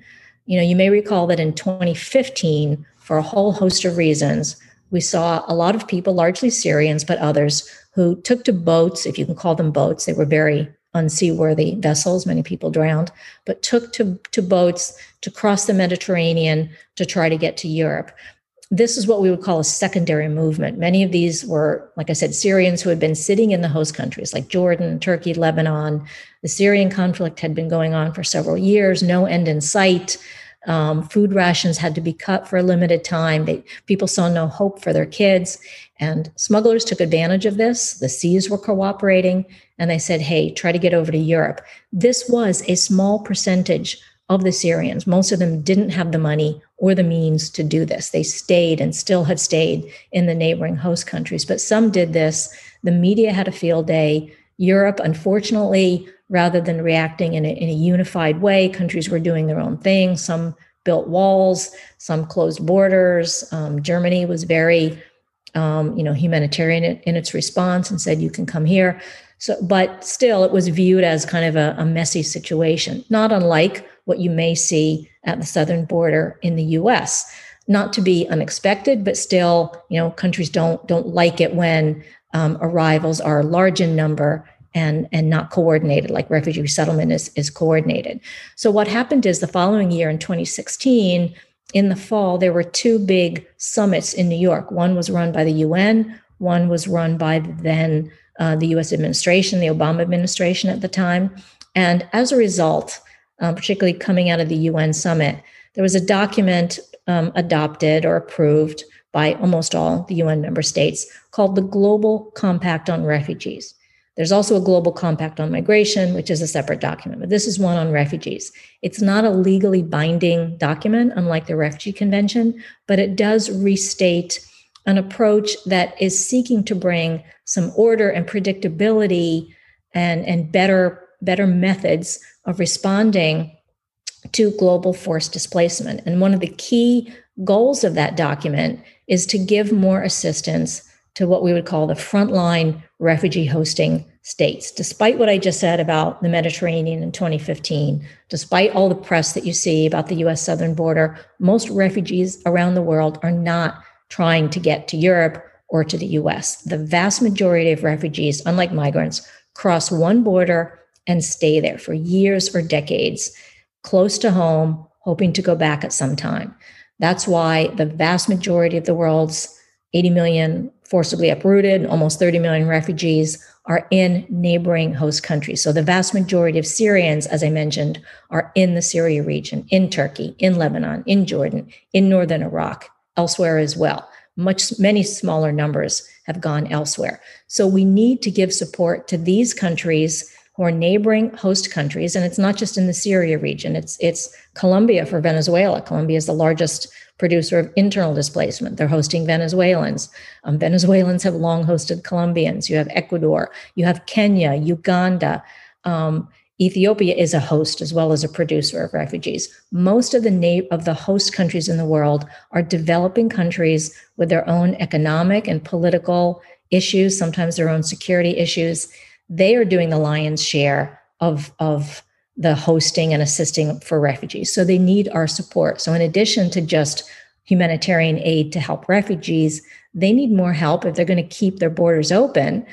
You know, you may recall that in 2015, for a whole host of reasons, we saw a lot of people, largely Syrians, but others, who took to boats, if you can call them boats. They were very unseaworthy vessels. Many people drowned, but took to, to boats to cross the Mediterranean to try to get to Europe. This is what we would call a secondary movement. Many of these were, like I said, Syrians who had been sitting in the host countries like Jordan, Turkey, Lebanon. The Syrian conflict had been going on for several years, no end in sight. Um, food rations had to be cut for a limited time. They, people saw no hope for their kids. And smugglers took advantage of this. The seas were cooperating and they said, hey, try to get over to Europe. This was a small percentage of the Syrians. Most of them didn't have the money or the means to do this. They stayed and still have stayed in the neighboring host countries, but some did this. The media had a field day. Europe, unfortunately, rather than reacting in a, in a unified way, countries were doing their own thing. Some built walls, some closed borders. Um, Germany was very, um, you know, humanitarian in, its response and said, "You can come here." So, but still, it was viewed as kind of a, a messy situation, not unlike what you may see at the southern border in the U.S. Not to be unexpected, but still, you know, countries don't don't like it when um, arrivals are large in number and and not coordinated like refugee resettlement is is coordinated. So what happened is the following year in 2016 in the fall there were two big summits in new york. One was run by the un one was run by then uh, the us administration the obama administration at the time. And as a result um, particularly coming out of the un summit there was a document um, adopted or approved by almost all the un member states called the global compact on refugees there's also a global compact on migration, which is a separate document, but this is one on refugees. It's not a legally binding document, unlike the Refugee Convention, but it does restate an approach that is seeking to bring some order and predictability and, and better, better methods of responding to global forced displacement. And one of the key goals of that document is to give more assistance to what we would call the frontline refugee hosting states. Despite what I just said about the Mediterranean in 2015, despite all the press that you see about the US southern border, most refugees around the world are not trying to get to Europe or to the US. The vast majority of refugees, unlike migrants, cross one border and stay there for years or decades, close to home, hoping to go back at some time. That's why the vast majority of the world's 80 million forcibly uprooted, almost 30 million refugees are in neighboring host countries. So the vast majority of Syrians, as I mentioned, are in the Syria region, in Turkey, in Lebanon, in Jordan, in northern Iraq, elsewhere as well. Much many smaller numbers have gone elsewhere. So we need to give support to these countries are neighboring host countries, and it's not just in the Syria region. It's it's Colombia for Venezuela. Colombia is the largest producer of internal displacement. They're hosting Venezuelans. Um, Venezuelans have long hosted Colombians. You have Ecuador. You have Kenya, Uganda. Um, Ethiopia is a host as well as a producer of refugees. Most of the na- of the host countries in the world are developing countries with their own economic and political issues, sometimes their own security issues they are doing the lion's share of, of the hosting and assisting for refugees. So they need our support. So, in addition to just humanitarian aid to help refugees, they need more help if they're going to keep their borders open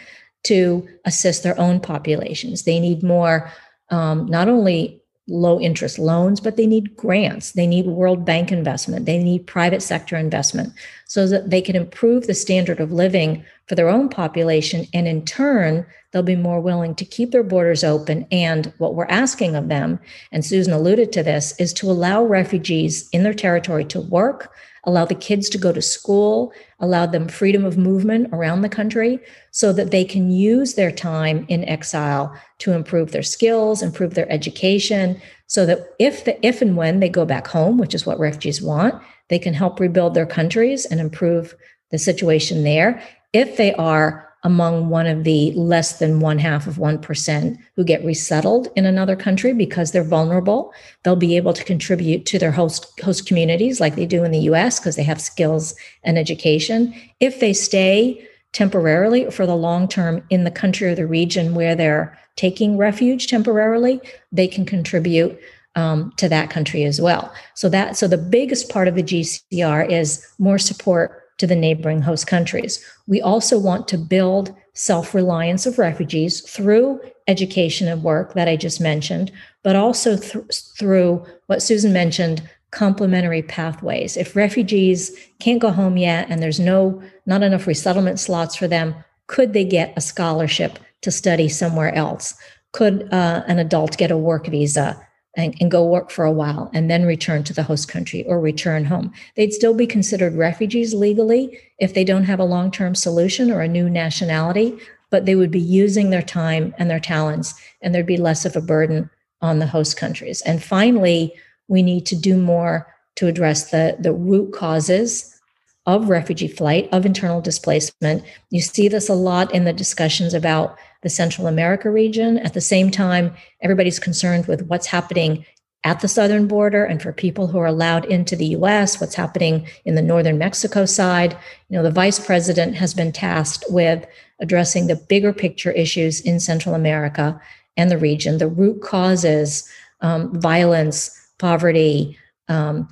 to assist their own populations. They need more, um, not only low interest loans, but they need grants. They need World Bank investment. They need private sector investment so that they can improve the standard of living for their own population. And in turn, they'll be more willing to keep their borders open. And what we're asking of them, and Susan alluded to this, is to allow refugees in their territory to work, allow the kids to go to school, allow them freedom of movement around the country so that they can use their time in exile to improve their skills, improve their education, so that if the if and when they go back home, which is what refugees want, they can help rebuild their countries and improve the situation there. If they are among one of the less than one half of 1% who get resettled in another country because they're vulnerable. They'll be able to contribute to their host, host communities like they do in the US because they have skills and education. If they stay temporarily for the long term in the country or the region where they're taking refuge temporarily, they can contribute um, to that country as well. So that so the biggest part of the GCR is more support to the neighboring host countries. We also want to build self reliance of refugees through education and work that I just mentioned, but also th- through what Susan mentioned complementary pathways. If refugees can't go home yet and there's no not enough resettlement slots for them, could they get a scholarship to study somewhere else? Could uh, an adult get a work visa? And, and, go work for a while and then return to the host country or return home. They'd still be considered refugees legally if they don't have a long term solution or a new nationality, but they would be using their time and their talents, and there'd be less of a burden on the host countries. And finally, we need to do more to address the, the root causes of refugee flight, of internal displacement. You see this a lot in the discussions about the Central America region. At the same time, everybody's concerned with what's happening at the southern border and for people who are allowed into the US, what's happening in the northern Mexico side. You know, the vice president has been tasked with addressing the bigger picture issues in Central America and the region, the root causes, um, violence, poverty, um,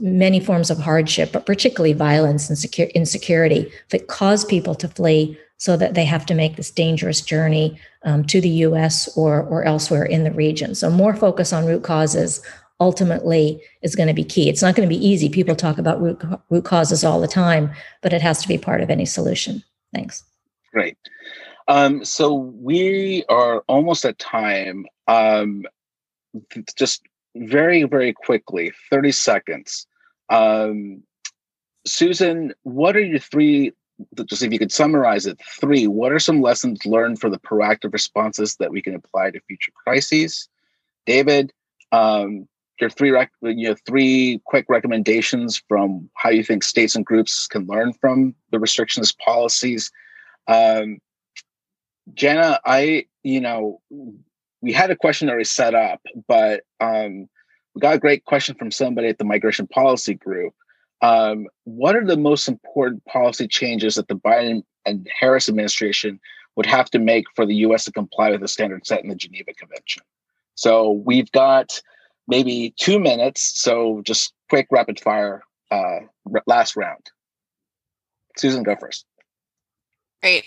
many forms of hardship, but particularly violence and insecurity that cause people to flee so that they have to make this dangerous journey um, to the US or, or elsewhere in the region. So, more focus on root causes ultimately is going to be key. It's not going to be easy. People talk about root, root causes all the time, but it has to be part of any solution. Thanks. Great. Um, so, we are almost at time. Um, just very, very quickly, 30 seconds. Um, Susan, what are your three, just if you could summarize it, three, what are some lessons learned for the proactive responses that we can apply to future crises? David, um, your three, rec- you know, three quick recommendations from how you think states and groups can learn from the restrictions policies. Um, Jana, I, you know, we had a question already set up, but um, we got a great question from somebody at the migration policy group. Um, what are the most important policy changes that the Biden and Harris administration would have to make for the US to comply with the standards set in the Geneva Convention? So we've got maybe two minutes. So just quick rapid fire uh, last round. Susan, go first. Great.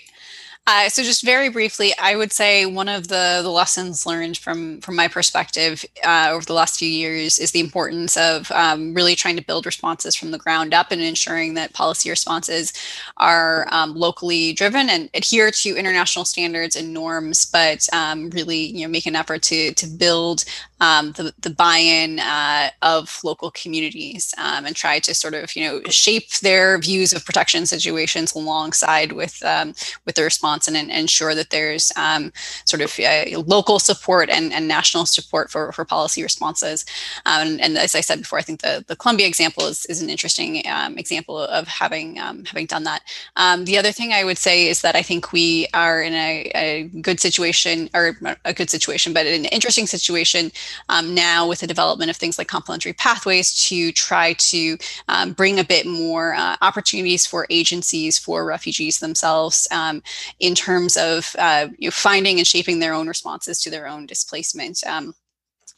Uh, so just very briefly, I would say one of the, the lessons learned from from my perspective uh, over the last few years is the importance of um, really trying to build responses from the ground up and ensuring that policy responses are um, locally driven and adhere to international standards and norms, but um, really you know make an effort to to build um, the, the buy-in uh, of local communities um, and try to sort of you know shape their views of protection situations alongside with um, with the response and, and, ensure that there's um, sort of uh, local support and, and national support for, for policy responses. Um, and, and, as I said before, I think the, the Colombia example is, is an interesting um, example of having having done that. the other thing I would say is that I think we are in a, a good situation or a good situation, but an interesting situation um, now with the development of things like complementary pathways to try to um, bring a bit more uh, opportunities for agencies for refugees themselves um, in terms of uh, you know, finding and shaping their own responses to their own displacement. Um,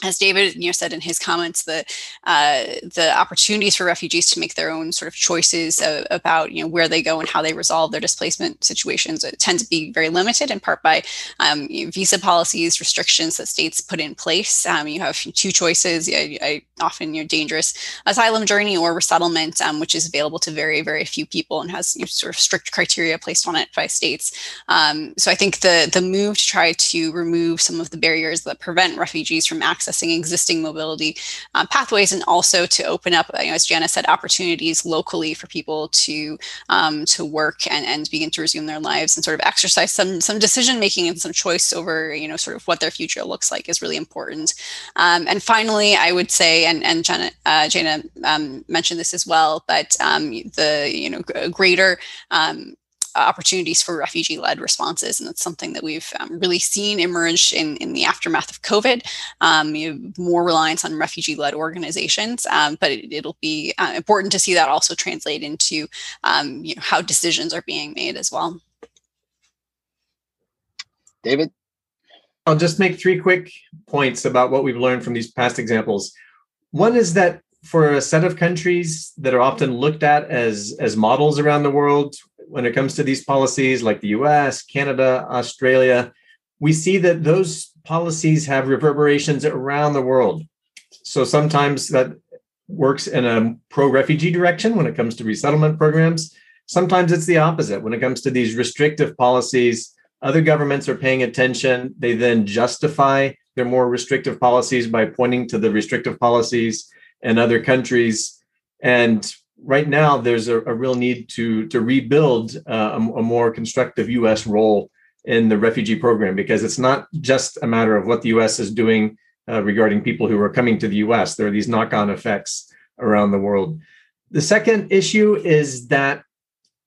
as David you know, said in his comments, the uh, the opportunities for refugees to make their own sort of choices uh, about you know where they go and how they resolve their displacement situations tend to be very limited, in part by um, you know, visa policies, restrictions that states put in place. Um, you have two choices: I, I often you know, dangerous asylum journey or resettlement, um, which is available to very very few people and has you know, sort of strict criteria placed on it by states. Um, so I think the the move to try to remove some of the barriers that prevent refugees from access accessing existing mobility um, pathways and also to open up, you know, as Jana said, opportunities locally for people to um, to work and, and begin to resume their lives and sort of exercise some some decision making and some choice over, you know, sort of what their future looks like is really important. Um, and finally, I would say, and and Jana, uh, Jana um, mentioned this as well, but um, the you know greater um, opportunities for refugee led responses. And that's something that we've um, really seen emerge in, in the aftermath of COVID, um, you know, more reliance on refugee led organizations. Um, but it, will be uh, important to see that also translate into um, you know, how decisions are being made as well. David? I'll just make three quick points about what we've learned from these past examples. One is that for a set of countries that are often looked at as, as models around the world, when it comes to these policies, like the US, Canada, Australia, we see that those policies have reverberations around the world. So sometimes that works in a pro refugee direction when it comes to resettlement programs. Sometimes it's the opposite. When it comes to these restrictive policies, other governments are paying attention. They then justify their more restrictive policies by pointing to the restrictive policies in other countries. And right now there's a, a, real need to to rebuild uh, a, a, more constructive U.S. role in the refugee program because it's not just a matter of what the U.S. is doing uh, regarding people who are coming to the U.S. There are these knock-on effects around the world. The second issue is that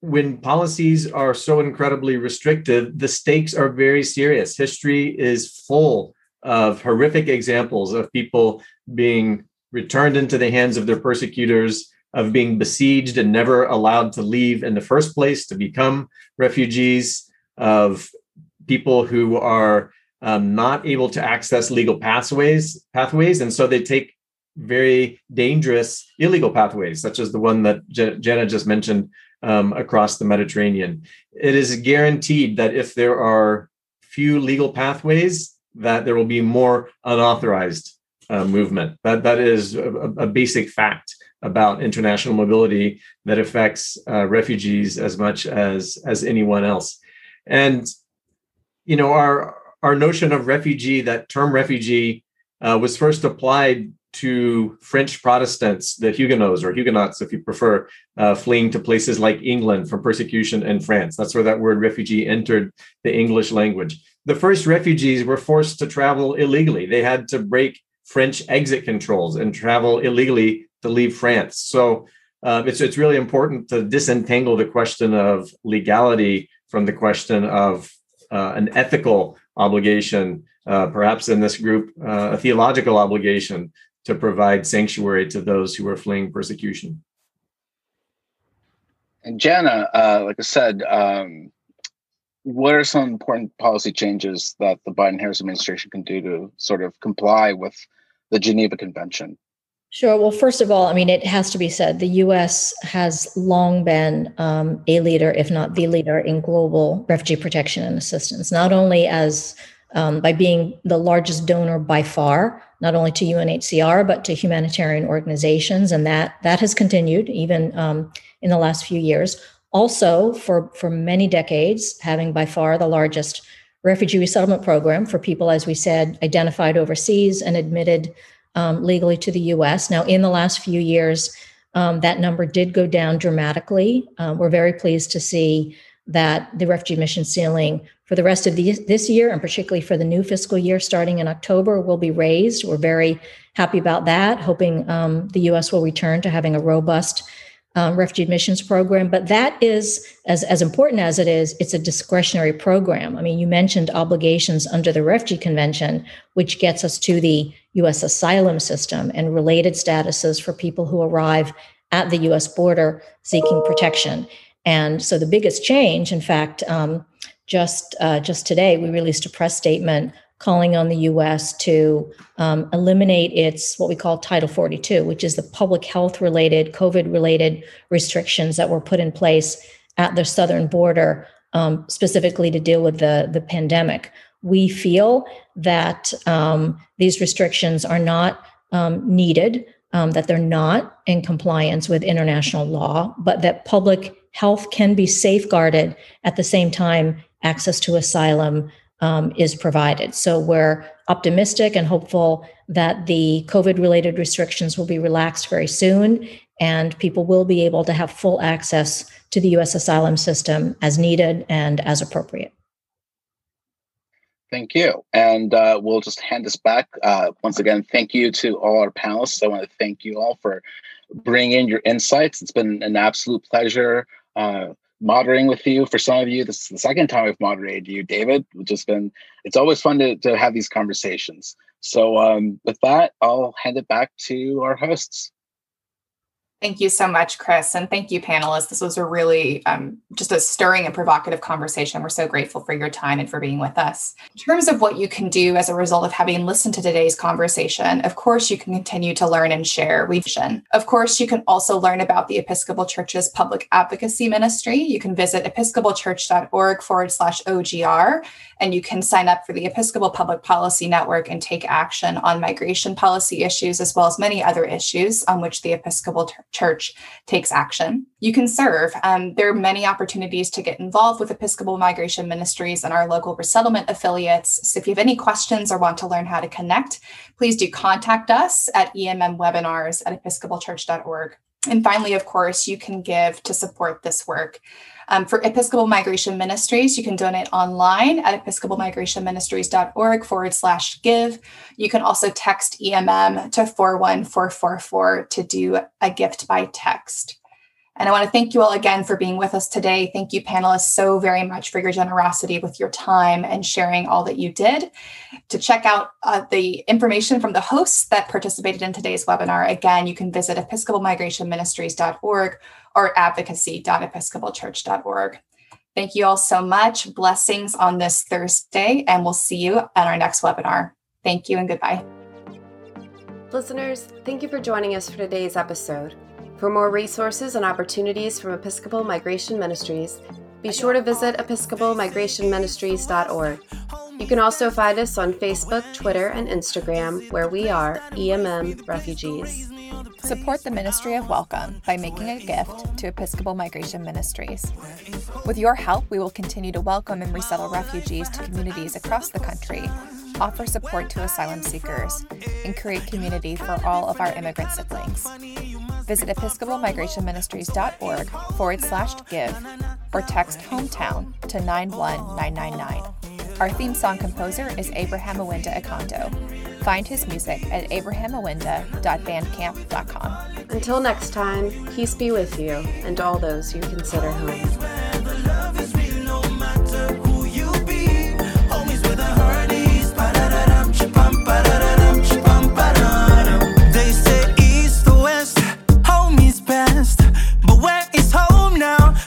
when policies are so incredibly restrictive, the stakes are very serious. History is full of horrific examples of people being returned into the hands of their persecutors of being besieged and never allowed to leave in the first place to become refugees, of people who are um, not able to access legal pathways, pathways, and so they take very dangerous illegal pathways, such as the one that J- Jenna just mentioned um, across the Mediterranean. It is guaranteed that if there are few legal pathways, that there will be more unauthorized uh, movement. That that is a, a basic fact about international mobility that affects uh, refugees as much as as anyone else. And you know our our notion of refugee that term refugee uh, was first applied to french protestants the huguenots or huguenots if you prefer uh, fleeing to places like england from persecution in france. That's where that word refugee entered the english language. The first refugees were forced to travel illegally. They had to break french exit controls and travel illegally to leave France. So uh, it's it's really important to disentangle the question of legality from the question of uh, an ethical obligation, uh, perhaps in this group, uh, a theological obligation to provide sanctuary to those who are fleeing persecution. And Jana, uh, like I said, um, what are some important policy changes that the Biden Harris administration can do to sort of comply with the Geneva Convention? Sure. Well, first of all, I mean, it has to be said the US has long been um, a leader, if not the leader, in global refugee protection and assistance, not only as um, by being the largest donor by far, not only to UNHCR, but to humanitarian organizations. And that, that has continued even um, in the last few years. Also, for, for many decades, having by far the largest refugee resettlement program for people, as we said, identified overseas and admitted um, legally to the US. Now, in the last few years, um, that number did go down dramatically. Um, we're very pleased to see that the refugee admission ceiling for the rest of the, this year, and particularly for the new fiscal year starting in October, will be raised. We're very happy about that, hoping um, the US will return to having a robust um, refugee admissions program. But that is, as, as important as it is, it's a discretionary program. I mean, you mentioned obligations under the Refugee Convention, which gets us to the US asylum system and related statuses for people who arrive at the US border seeking protection. And so the biggest change, in fact, um, just uh, just today we released a press statement calling on the U.S. to um, eliminate its what we call Title 42, which is the public health related, COVID related restrictions that were put in place at the southern border, um, specifically to deal with the, the pandemic. We feel that um, these restrictions are not um, needed, um, that they're not in compliance with international law, but that public health can be safeguarded at the same time access to asylum um, is provided. So we're optimistic and hopeful that the COVID related restrictions will be relaxed very soon and people will be able to have full access to the US asylum system as needed and as appropriate. Thank you. And uh, we'll just hand this back. Uh, once again, thank you to all our panelists. I want to thank you all for bringing in your insights. It's been an absolute pleasure. Uh, moderating with you. For some of you, this is the second time I've moderated you, David, which has been, it's always fun to, to have these conversations. So um, with that, I'll hand it back to our hosts. Thank you so much, Chris. And thank you, panelists. This was a really um, just a stirring and provocative conversation. We're so grateful for your time and for being with us. In terms of what you can do as a result of having listened to today's conversation, of course, you can continue to learn and share. We've Of course, you can also learn about the Episcopal Church's public advocacy ministry. You can visit episcopalchurch.org forward slash OGR, and you can sign up for the Episcopal Public Policy Network and take action on migration policy issues, as well as many other issues on which the Episcopal church takes action. You can serve. Um, there are many opportunities to get involved with Episcopal Migration Ministries and our local resettlement affiliates. So if you have any questions or want to learn how to connect, please do contact us at emmwebinars at episcopalchurch.org. And finally, of course, you can give to support this work. Um, for Episcopal Migration Ministries, you can donate online at episcopalmigrationministries.org forward slash give. You can also text EMM to 41444 to do a gift by text. And I want to thank you all again for being with us today. Thank you, panelists, so very much for your generosity with your time and sharing all that you did. To check out uh, the information from the hosts that participated in today's webinar, again, you can visit episcopalmigrationministries.org or advocacy.episcopalchurch.org. Thank you all so much. Blessings on this Thursday, and we'll see you at our next webinar. Thank you and goodbye. Listeners, thank you for joining us for today's episode. For more resources and opportunities from Episcopal Migration Ministries, be sure to visit episcopalmigrationministries.org. You can also find us on Facebook, Twitter, and Instagram, where we are EMM Refugees. Support the Ministry of Welcome by making a gift to Episcopal Migration Ministries. With your help, we will continue to welcome and resettle refugees to communities across the country, offer support to asylum seekers, and create community for all of our immigrant siblings. Visit episcopalmigrationministries.org forward slash give or text hometown to 91999. Our theme song composer is Abraham Awinda Akanto. Find his music at abrahamawinda.bandcamp.com. Until next time, peace be with you and all those you consider home.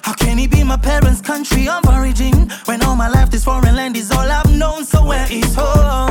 How can it be my parents' country of origin when all my life this foreign land is all I've known? So where is home?